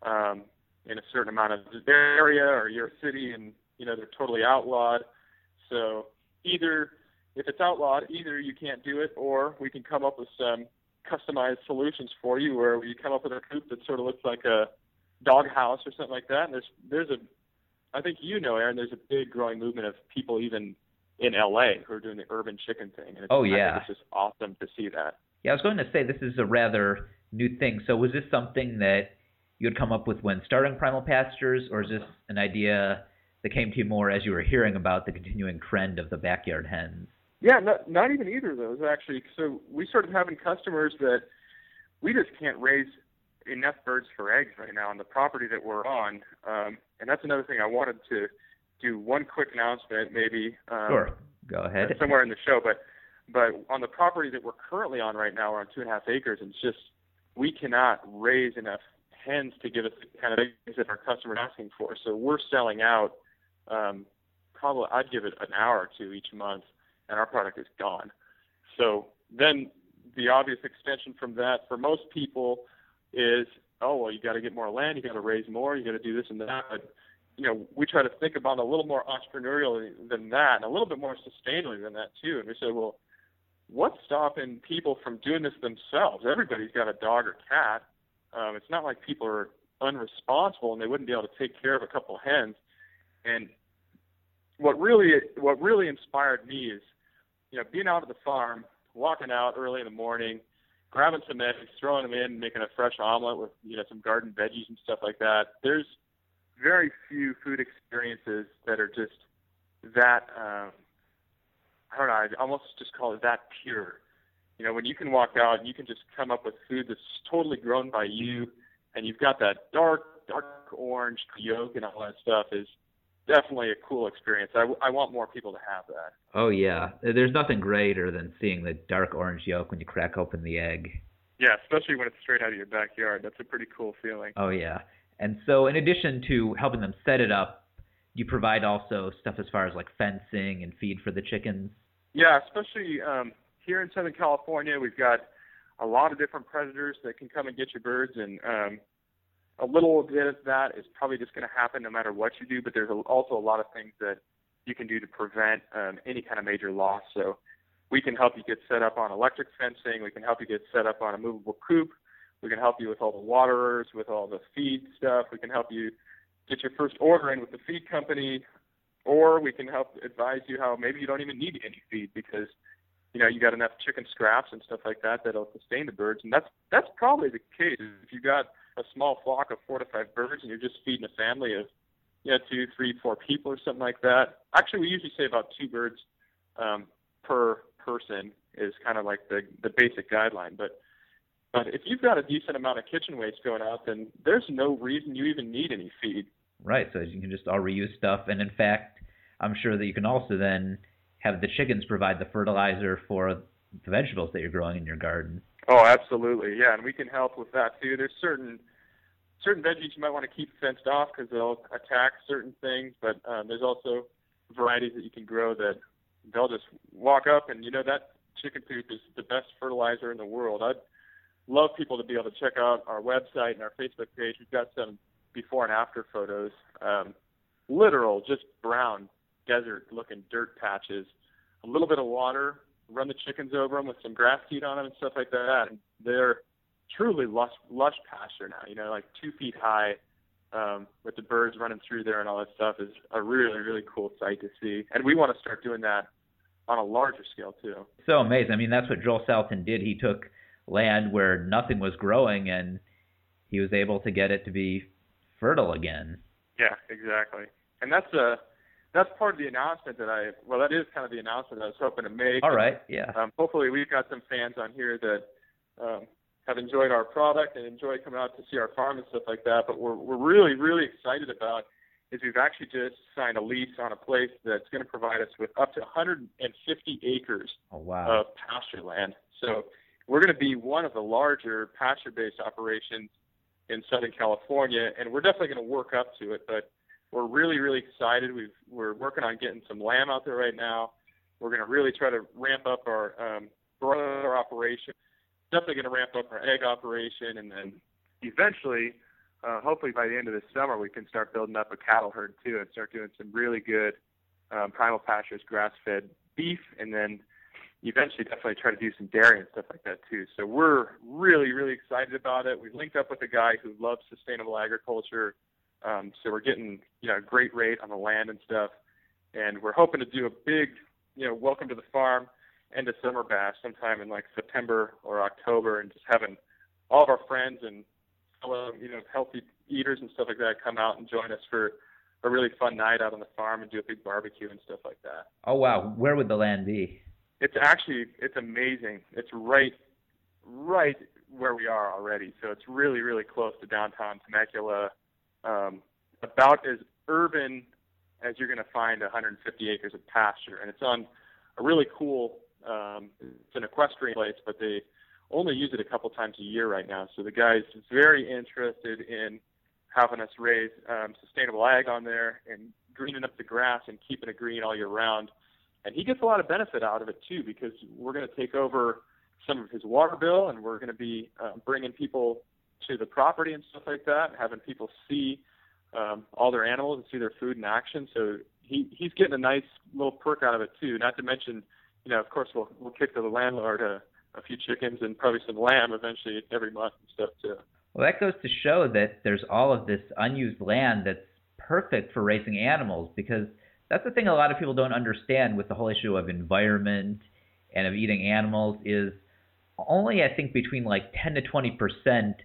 um, in a certain amount of area, or you're city and you know they're totally outlawed. So either if it's outlawed, either you can't do it, or we can come up with some customized solutions for you where we come up with a coop that sort of looks like a dog house or something like that. And there's there's a I think you know, Aaron, there's a big growing movement of people even in LA who are doing the urban chicken thing. And it's, oh yeah, it's just awesome to see that. Yeah, I was going to say this is a rather new thing. So was this something that you had come up with when starting Primal Pastures, or is this an idea that came to you more as you were hearing about the continuing trend of the backyard hens? Yeah, not, not even either of those actually. So we started having customers that we just can't raise enough birds for eggs right now on the property that we're on, um, and that's another thing I wanted to do. One quick announcement, maybe. Um, sure, go ahead. Somewhere in the show, but but on the property that we're currently on right now, we're on two and a half acres, and it's just we cannot raise enough hens to give us the kind of eggs that our customers are asking for. So we're selling out. Um, probably, I'd give it an hour or two each month and our product is gone. So then the obvious extension from that for most people is, oh well, you got to get more land, you got to raise more, you got to do this and that. But you know, we try to think about it a little more entrepreneurially than that, and a little bit more sustainably than that too. And we say, well, what's stopping people from doing this themselves? Everybody's got a dog or cat. Um, it's not like people are unresponsible and they wouldn't be able to take care of a couple hens. And what really what really inspired me is you know, being out at the farm, walking out early in the morning, grabbing some eggs, throwing them in, making a fresh omelet with you know some garden veggies and stuff like that. There's very few food experiences that are just that. Um, I don't know. I almost just call it that pure. You know, when you can walk out and you can just come up with food that's totally grown by you, and you've got that dark, dark orange yolk and all that stuff is definitely a cool experience. I, I want more people to have that. Oh yeah, there's nothing greater than seeing the dark orange yolk when you crack open the egg. Yeah, especially when it's straight out of your backyard. That's a pretty cool feeling. Oh yeah, and so in addition to helping them set it up, you provide also stuff as far as like fencing and feed for the chickens. Yeah, especially um, here in Southern California, we've got a lot of different predators that can come and get your birds, and um, a little bit of that is probably just going to happen no matter what you do, but there's also a lot of things that you can do to prevent um, any kind of major loss. So we can help you get set up on electric fencing. We can help you get set up on a movable coop. We can help you with all the waterers, with all the feed stuff. We can help you get your first order in with the feed company, or we can help advise you how maybe you don't even need any feed because you know you got enough chicken scraps and stuff like that that'll sustain the birds. And that's that's probably the case if you got a small flock of four to five birds and you're just feeding a family of you know two, three, four people or something like that. Actually, we usually say about two birds um, per person is kind of like the the basic guideline. But but if you've got a decent amount of kitchen waste going out, then there's no reason you even need any feed. Right. So you can just all reuse stuff, and in fact, I'm sure that you can also then have the chickens provide the fertilizer for the vegetables that you're growing in your garden. Oh, absolutely, yeah, and we can help with that too. There's certain certain veggies you might want to keep fenced off because they'll attack certain things, but um, there's also varieties that you can grow that they'll just walk up and you know that chicken poop is the best fertilizer in the world. I'd love people to be able to check out our website and our Facebook page. We've got some before and after photos. Um, literal, just brown desert looking dirt patches, a little bit of water, run the chickens over them with some grass seed on them and stuff like that. And they're truly lush, lush pasture now. You know, like two feet high, um, with the birds running through there and all that stuff is a really, really cool sight to see. And we want to start doing that on a larger scale too. So amazing. I mean, that's what Joel Salatin did. He took land where nothing was growing and he was able to get it to be fertile again. Yeah, exactly. And that's a that's part of the announcement that I well that is kind of the announcement I was hoping to make. All right, yeah. Um, hopefully we've got some fans on here that um, have enjoyed our product and enjoy coming out to see our farm and stuff like that. But we're we're really really excited about is we've actually just signed a lease on a place that's going to provide us with up to 150 acres oh, wow. of pasture land. So we're going to be one of the larger pasture-based operations in Southern California, and we're definitely going to work up to it. But we're really, really excited. We've, we're working on getting some lamb out there right now. We're going to really try to ramp up our um, broiler operation. Definitely going to ramp up our egg operation, and then eventually, uh, hopefully by the end of the summer, we can start building up a cattle herd too, and start doing some really good um, primal pastures grass-fed beef, and then eventually definitely try to do some dairy and stuff like that too. So we're really, really excited about it. We've linked up with a guy who loves sustainable agriculture. Um, so we're getting, you know, a great rate on the land and stuff. And we're hoping to do a big, you know, welcome to the farm end of summer bash sometime in like September or October and just having all of our friends and fellow, you know, healthy eaters and stuff like that come out and join us for a really fun night out on the farm and do a big barbecue and stuff like that. Oh wow, where would the land be? It's actually it's amazing. It's right right where we are already. So it's really really close to downtown Temecula. Um, about as urban as you're going to find 150 acres of pasture, and it's on a really cool. Um, it's an equestrian place, but they only use it a couple times a year right now. So the guy's very interested in having us raise um, sustainable ag on there and greening up the grass and keeping it green all year round and he gets a lot of benefit out of it too because we're going to take over some of his water bill and we're going to be uh, bringing people to the property and stuff like that having people see um, all their animals and see their food in action. So he he's getting a nice little perk out of it too. Not to mention you know of course we'll we'll kick to the landlord a, a few chickens and probably some lamb eventually every month and stuff too. Well that goes to show that there's all of this unused land that's perfect for raising animals because that's the thing a lot of people don't understand with the whole issue of environment and of eating animals is only I think between like 10 to 20 percent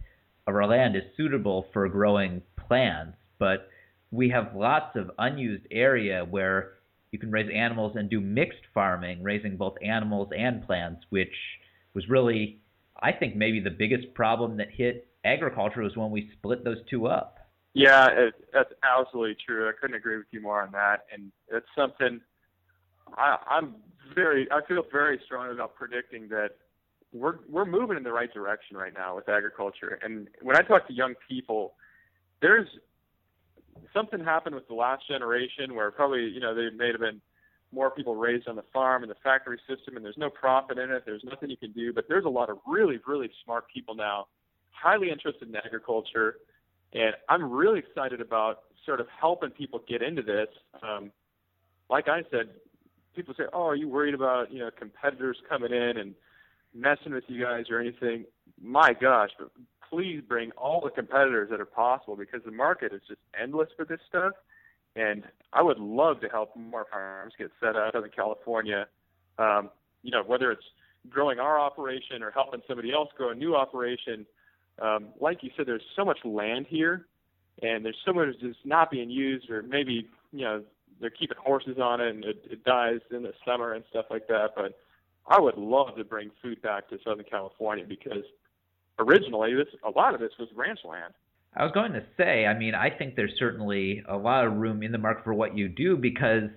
of our land is suitable for growing plants, but we have lots of unused area where you can raise animals and do mixed farming, raising both animals and plants, which was really, I think, maybe the biggest problem that hit agriculture was when we split those two up. Yeah, it, that's absolutely true. I couldn't agree with you more on that. And it's something I, I'm very, I feel very strong about predicting that we're we're moving in the right direction right now with agriculture. And when I talk to young people, there's something happened with the last generation where probably you know there may have been more people raised on the farm and the factory system, and there's no profit in it. There's nothing you can do. But there's a lot of really really smart people now, highly interested in agriculture and I'm really excited about sort of helping people get into this. Um, like I said, people say, "Oh, are you worried about you know competitors coming in and messing with you guys or anything?" My gosh, but please bring all the competitors that are possible because the market is just endless for this stuff. And I would love to help more farms get set up in California. Um, you know, whether it's growing our operation or helping somebody else grow a new operation um, like you said, there's so much land here, and there's so much that's not being used, or maybe you know they're keeping horses on it and it, it dies in the summer and stuff like that. But I would love to bring food back to Southern California because originally this a lot of this was ranch land. I was going to say, I mean, I think there's certainly a lot of room in the market for what you do because,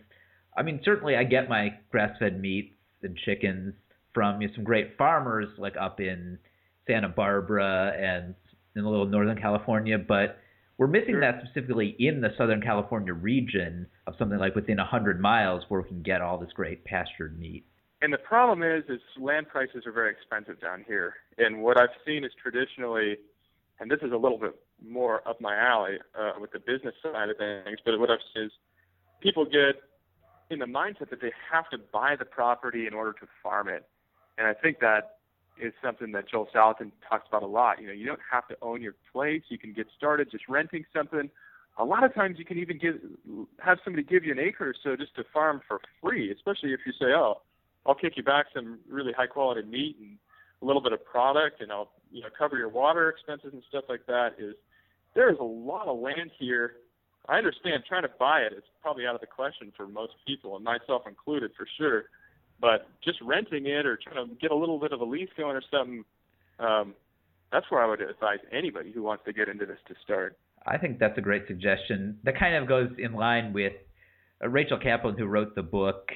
I mean, certainly I get my grass-fed meats and chickens from you know, some great farmers like up in Santa Barbara and in a little Northern California, but we're missing sure. that specifically in the Southern California region of something like within 100 miles where we can get all this great pastured meat. And the problem is, is land prices are very expensive down here. And what I've seen is traditionally, and this is a little bit more up my alley uh, with the business side of things, but what I've seen is people get in the mindset that they have to buy the property in order to farm it. And I think that is something that Joel Salatin talks about a lot. You know, you don't have to own your place. You can get started just renting something. A lot of times you can even give have somebody give you an acre or so just to farm for free, especially if you say, "Oh, I'll kick you back some really high quality meat and a little bit of product and I'll, you know, cover your water expenses and stuff like that." Is there is a lot of land here. I understand trying to buy it is probably out of the question for most people, and myself included for sure. But just renting it or trying to get a little bit of a lease going or something, um, that's where I would advise anybody who wants to get into this to start. I think that's a great suggestion. That kind of goes in line with uh, Rachel Kaplan, who wrote the book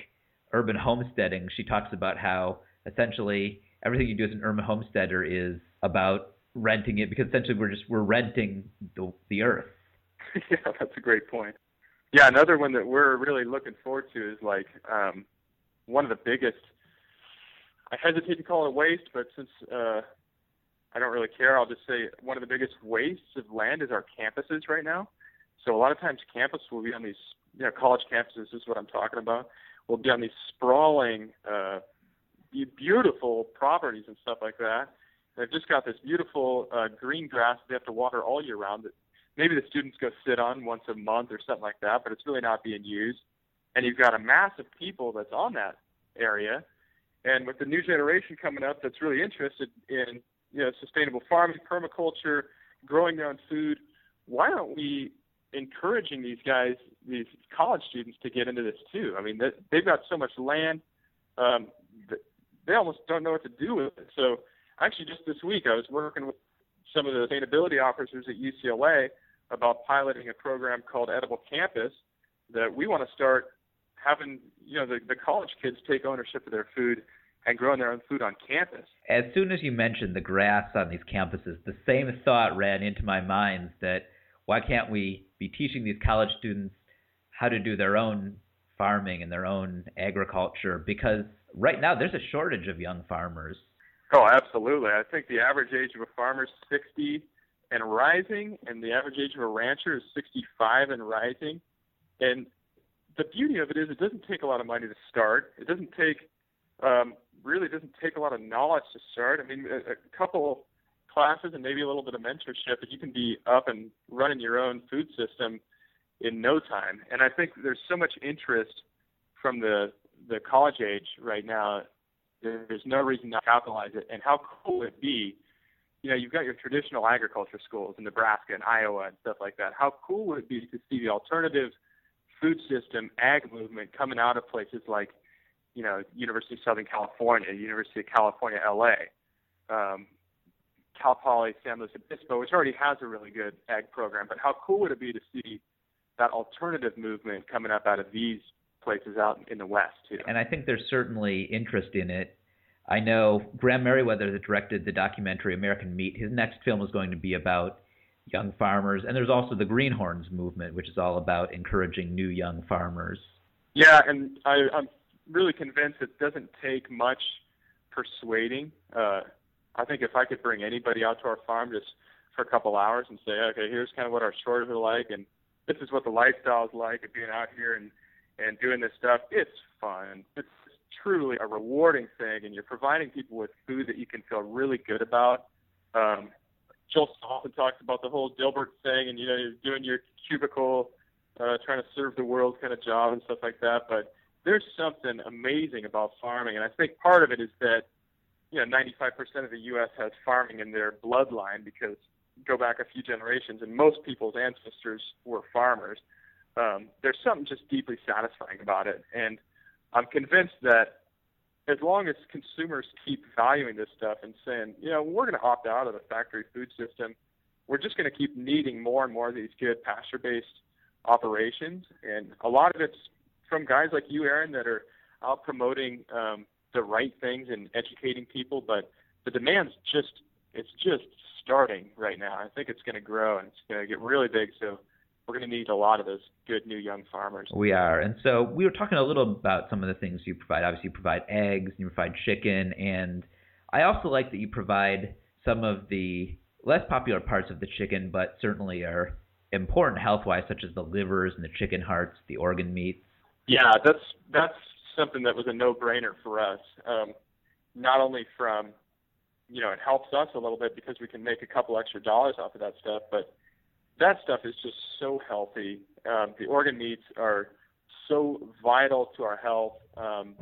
Urban Homesteading. She talks about how essentially everything you do as an urban homesteader is about renting it because essentially we're just we're renting the, the earth. yeah, that's a great point. Yeah, another one that we're really looking forward to is like um, one of the biggest. I hesitate to call it waste, but since uh, I don't really care, I'll just say one of the biggest wastes of land is our campuses right now. So a lot of times campus will be on these, you know, college campuses. This is what I'm talking about. Will be on these sprawling, uh, beautiful properties and stuff like that They've just got this beautiful uh, green grass they have to water all year round that maybe the students go sit on once a month or something like that, but it's really not being used. And you've got a mass of people that's on that area. And with the new generation coming up that's really interested in you know sustainable farming, permaculture, growing their own food, why aren't we encouraging these guys, these college students, to get into this too? I mean, they've got so much land, um, they almost don't know what to do with it. So actually just this week I was working with some of the sustainability officers at UCLA about piloting a program called Edible Campus that we want to start having you know the, the college kids take ownership of their food and growing their own food on campus. As soon as you mentioned the grass on these campuses, the same thought ran into my mind that why can't we be teaching these college students how to do their own farming and their own agriculture because right now there's a shortage of young farmers Oh, absolutely. I think the average age of a farmer is 60 and rising, and the average age of a rancher is 65 and rising. And the beauty of it is, it doesn't take a lot of money to start. It doesn't take, um, really doesn't take a lot of knowledge to start. I mean, a, a couple classes and maybe a little bit of mentorship, and you can be up and running your own food system in no time. And I think there's so much interest from the the college age right now there's no reason not to capitalize it. And how cool would it be? You know, you've got your traditional agriculture schools in Nebraska and Iowa and stuff like that. How cool would it be to see the alternative food system ag movement coming out of places like, you know, University of Southern California, University of California, LA, um, Cal Poly San Luis Obispo, which already has a really good ag program. But how cool would it be to see that alternative movement coming up out of these places out in the West too. And I think there's certainly interest in it. I know Graham Meriwether that directed the documentary American Meat. His next film is going to be about young farmers, and there's also the Greenhorns movement, which is all about encouraging new young farmers. Yeah, and I, I'm really convinced it doesn't take much persuading. Uh, I think if I could bring anybody out to our farm just for a couple hours and say, okay, here's kind of what our shores are like, and this is what the lifestyle is like of being out here and and doing this stuff, it's fun. It's truly a rewarding thing, and you're providing people with food that you can feel really good about. Um, Joel often talks about the whole Dilbert thing, and you know, you're doing your cubicle, uh, trying to serve the world kind of job and stuff like that. But there's something amazing about farming, and I think part of it is that you know 95% of the U.S. has farming in their bloodline because go back a few generations, and most people's ancestors were farmers um, there's something just deeply satisfying about it. And I'm convinced that as long as consumers keep valuing this stuff and saying, you know, we're going to opt out of the factory food system, we're just going to keep needing more and more of these good pasture based operations. And a lot of it's from guys like you, Aaron, that are out promoting um, the right things and educating people. But the demand's just, it's just starting right now. I think it's going to grow and it's going to get really big. So we're going to need a lot of those good new young farmers. We are. And so we were talking a little about some of the things you provide. Obviously, you provide eggs, you provide chicken, and I also like that you provide some of the less popular parts of the chicken, but certainly are important health-wise, such as the livers and the chicken hearts, the organ meats. Yeah, that's that's something that was a no-brainer for us. Um, not only from, you know, it helps us a little bit because we can make a couple extra dollars off of that stuff, but that stuff is just so healthy. Um, the organ meats are so vital to our health. Um,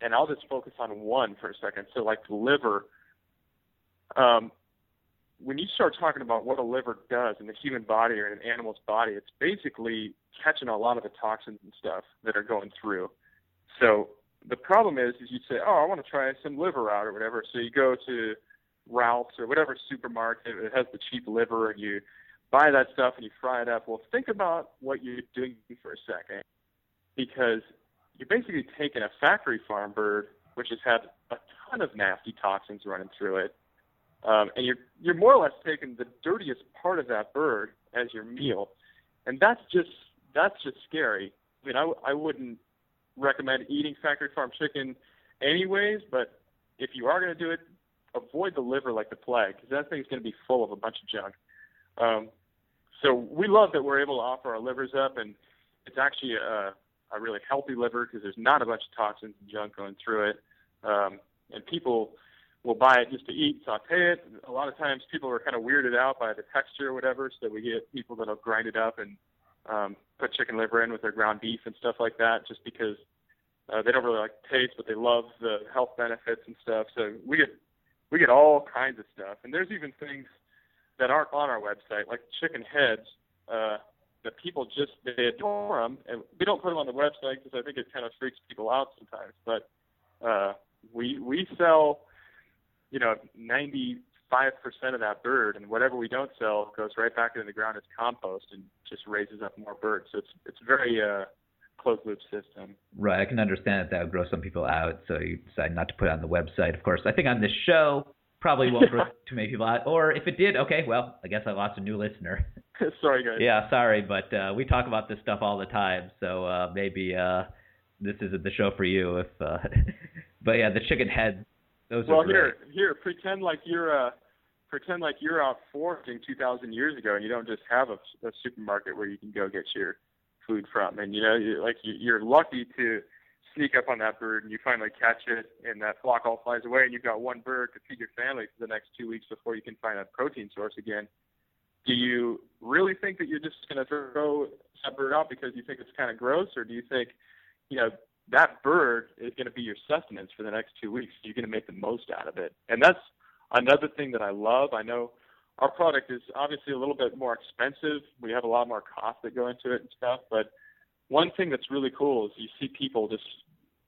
and I'll just focus on one for a second. So, like the liver, um, when you start talking about what a liver does in the human body or in an animal's body, it's basically catching a lot of the toxins and stuff that are going through. So the problem is, is you say, oh, I want to try some liver out or whatever. So you go to Ralph's or whatever supermarket that has the cheap liver, and you buy that stuff and you fry it up. Well, think about what you're doing for a second, because you're basically taking a factory farm bird, which has had a ton of nasty toxins running through it, um, and you're you're more or less taking the dirtiest part of that bird as your meal, and that's just that's just scary. I mean, I, I wouldn't recommend eating factory farm chicken anyways, but if you are going to do it, avoid the liver like the plague because that thing's going to be full of a bunch of junk. Um, so we love that we're able to offer our livers up, and it's actually a, a really healthy liver because there's not a bunch of toxins and junk going through it. Um, and people will buy it just to eat, saute it. A lot of times people are kind of weirded out by the texture or whatever, so we get people that'll grind it up and um, put chicken liver in with their ground beef and stuff like that, just because uh, they don't really like the taste, but they love the health benefits and stuff. So we get we get all kinds of stuff, and there's even things that aren't on our website, like chicken heads. Uh, that people just they adore them, and we don't put them on the website because I think it kind of freaks people out sometimes. But uh, we we sell, you know, 95% of that bird, and whatever we don't sell goes right back into the ground as compost and just raises up more birds. So it's it's very uh, closed loop system. Right. I can understand that that would grow some people out, so you decide not to put it on the website. Of course, I think on this show probably won't grow too many people out. Or if it did, okay, well, I guess I lost a new listener. sorry, guys. Yeah, sorry, but uh, we talk about this stuff all the time, so uh, maybe uh, this isn't the show for you. If, uh, but yeah, the chicken head. Those well, here, here, pretend like you're uh, pretend like you're out foraging 2,000 years ago, and you don't just have a, a supermarket where you can go get your food from. And you know, you, like you, you're lucky to sneak up on that bird and you finally catch it, and that flock all flies away, and you've got one bird to feed your family for the next two weeks before you can find a protein source again. Do you really think that you're just going to throw that bird out because you think it's kind of gross, or do you think, you know, that bird is going to be your sustenance for the next two weeks? You're going to make the most out of it, and that's another thing that I love. I know our product is obviously a little bit more expensive. We have a lot more costs that go into it and stuff. But one thing that's really cool is you see people just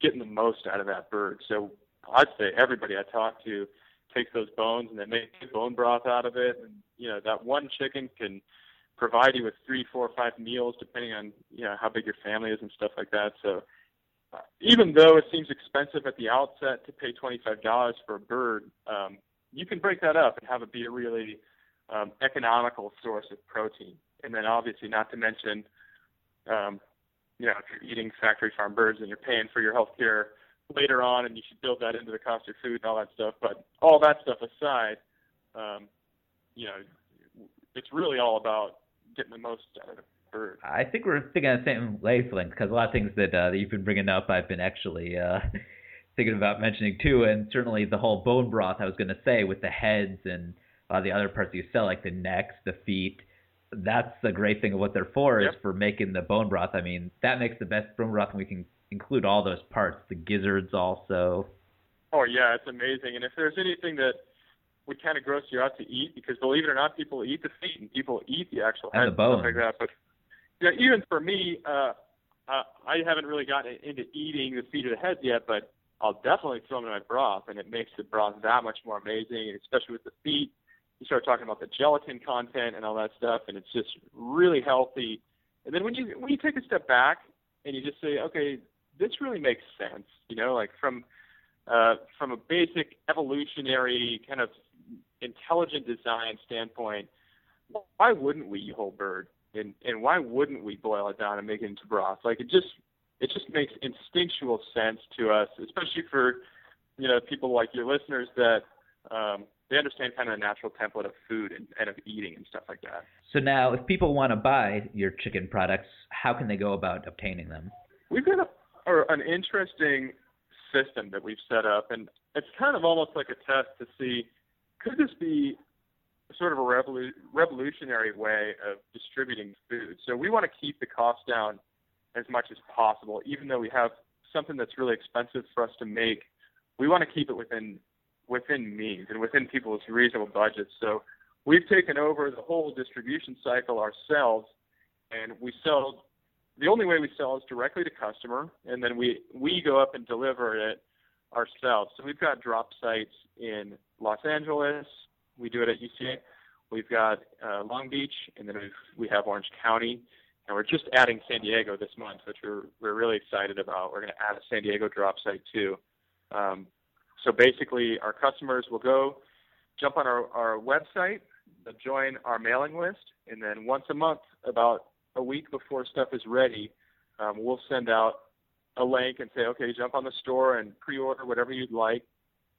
getting the most out of that bird. So I'd say everybody I talk to takes those bones and they make bone broth out of it. And you know that one chicken can provide you with three, four, five meals depending on you know how big your family is and stuff like that. So even though it seems expensive at the outset to pay twenty five dollars for a bird, um, you can break that up and have it be a really um, economical source of protein. And then obviously, not to mention, um, you know, if you're eating factory farm birds and you're paying for your health care later on, and you should build that into the cost of food and all that stuff. But all that stuff aside, um, you know, it's really all about getting the most out of the I think we're thinking on the same wavelength because a lot of things that, uh, that you've been bringing up, I've been actually uh, thinking about mentioning too, and certainly the whole bone broth. I was going to say with the heads and a lot of the other parts you sell, like the necks, the feet. That's the great thing of what they're for yep. is for making the bone broth. I mean, that makes the best bone broth, and we can include all those parts. The gizzards also. Oh yeah, it's amazing. And if there's anything that would kind of gross you out to eat, because believe it or not, people eat the feet and people eat the actual and head the bones. stuff like that. But yeah, even for me, uh, uh, I haven't really gotten into eating the feet or the heads yet, but I'll definitely throw them in my broth, and it makes the broth that much more amazing, and especially with the feet you start talking about the gelatin content and all that stuff, and it's just really healthy. And then when you when you take a step back and you just say, okay, this really makes sense, you know, like from uh, from a basic evolutionary kind of intelligent design standpoint, why wouldn't we eat whole bird? And and why wouldn't we boil it down and make it into broth? Like it just it just makes instinctual sense to us, especially for you know people like your listeners that um, they understand kind of the natural template of food and, and of eating and stuff like that. So now, if people want to buy your chicken products, how can they go about obtaining them? We've got a, a, an interesting system that we've set up, and it's kind of almost like a test to see could this be sort of a revolu- revolutionary way of distributing food. So we want to keep the cost down as much as possible, even though we have something that's really expensive for us to make. We want to keep it within within means and within people's reasonable budgets. So we've taken over the whole distribution cycle ourselves, and we sell. The only way we sell is directly to customer, and then we we go up and deliver it ourselves. So we've got drop sites in Los Angeles. We do it at UCA. We've got uh, Long Beach, and then we have Orange County, and we're just adding San Diego this month, which we're we're really excited about. We're going to add a San Diego drop site too. Um, so basically, our customers will go jump on our, our website, join our mailing list, and then once a month, about a week before stuff is ready, um, we'll send out a link and say, okay, jump on the store and pre-order whatever you'd like,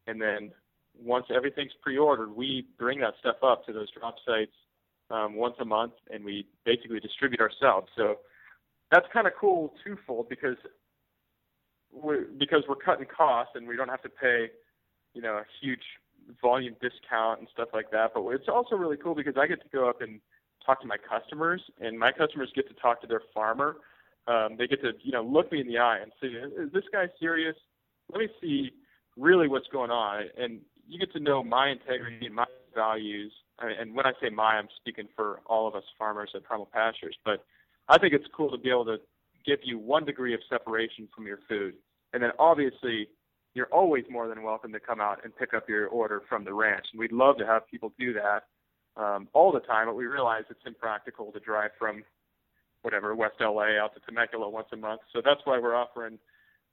and then once everything's pre-ordered, we bring that stuff up to those drop sites um, once a month, and we basically distribute ourselves. So that's kind of cool twofold because we're because we're cutting costs and we don't have to pay, you know, a huge volume discount and stuff like that. But it's also really cool because I get to go up and talk to my customers, and my customers get to talk to their farmer. Um, they get to, you know, look me in the eye and say, "Is this guy serious? Let me see really what's going on." And you get to know my integrity and my values. And when I say my, I'm speaking for all of us farmers at Primal Pastures. But I think it's cool to be able to give you one degree of separation from your food. And then obviously, you're always more than welcome to come out and pick up your order from the ranch. And we'd love to have people do that um, all the time, but we realize it's impractical to drive from whatever West LA out to Temecula once a month. So that's why we're offering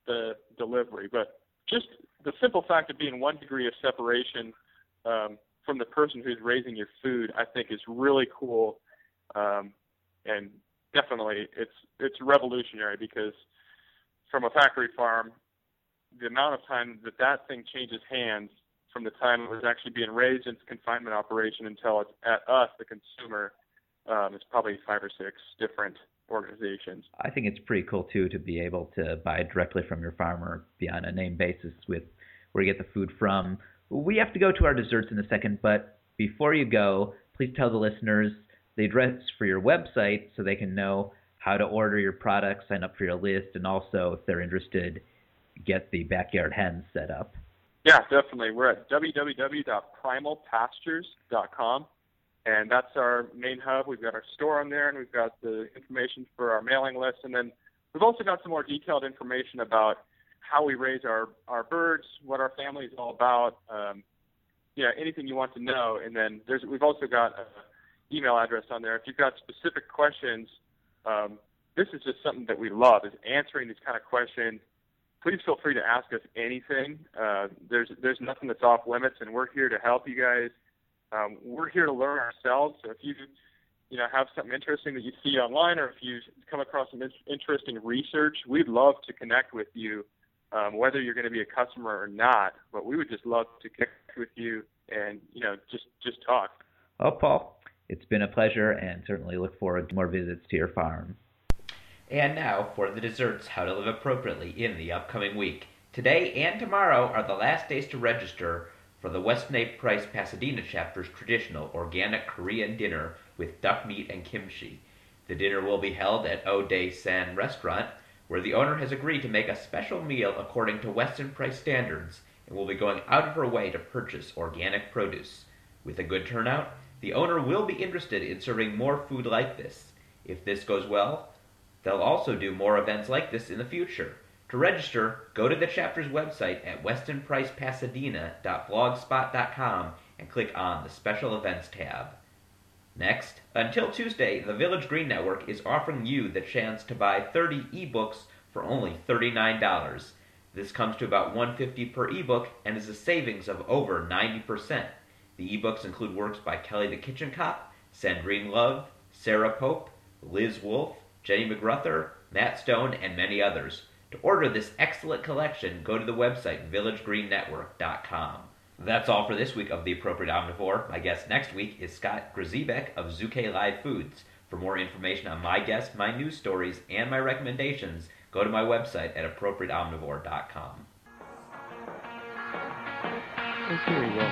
the delivery. But just the simple fact of being one degree of separation um, from the person who's raising your food, I think, is really cool. Um, and definitely it's it's revolutionary because from a factory farm, the amount of time that that thing changes hands from the time it was actually being raised in into confinement operation until it's at us, the consumer, um, is probably five or six different organizations. I think it's pretty cool too to be able to buy directly from your farmer, be on a name basis with where you get the food from. We have to go to our desserts in a second, but before you go, please tell the listeners the address for your website so they can know how to order your products, sign up for your list, and also if they're interested, get the backyard hens set up. Yeah, definitely. We're at www.primalpastures.com, and that's our main hub. We've got our store on there, and we've got the information for our mailing list, and then we've also got some more detailed information about how we raise our our birds, what our family is all about. Um, yeah, anything you want to know, and then there's we've also got an email address on there. If you've got specific questions, um, this is just something that we love is answering these kind of questions. Please feel free to ask us anything. Uh, there's there's nothing that's off limits, and we're here to help you guys. Um, we're here to learn ourselves. So if you you know have something interesting that you see online, or if you come across some in- interesting research, we'd love to connect with you, um, whether you're going to be a customer or not. But we would just love to connect with you and you know just just talk. Well, Paul, it's been a pleasure and certainly look forward to more visits to your farm. And now for the desserts, how to live appropriately in the upcoming week. Today and tomorrow are the last days to register for the Weston A. Price Pasadena chapter's traditional organic Korean dinner with duck meat and kimchi. The dinner will be held at Ode San restaurant, where the owner has agreed to make a special meal according to Weston Price standards and will be going out of her way to purchase organic produce. With a good turnout, the owner will be interested in serving more food like this. If this goes well, they'll also do more events like this in the future. To register, go to the chapter's website at westonpricepasadena.blogspot.com and click on the Special Events tab. Next, until Tuesday, the Village Green Network is offering you the chance to buy 30 ebooks for only $39. This comes to about 150 per ebook and is a savings of over 90%. The ebooks include works by Kelly the Kitchen Kop, Sandrine Love, Sarah Pope, Liz Wolfe, Jenny McGruther, Matt Stone, and many others. To order this excellent collection, go to the website villagegreennetwork.com. That's all for this week of The Appropriate Omnivore. My guest next week is Scott Grzebek of Zuke Live Foods. For more information on my guests, my news stories, and my recommendations, go to my website at appropriateomnivore.com. Okay, well,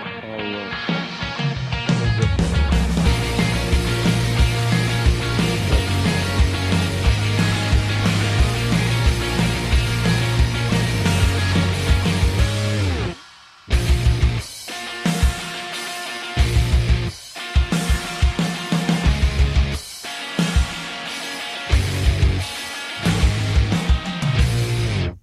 I'll,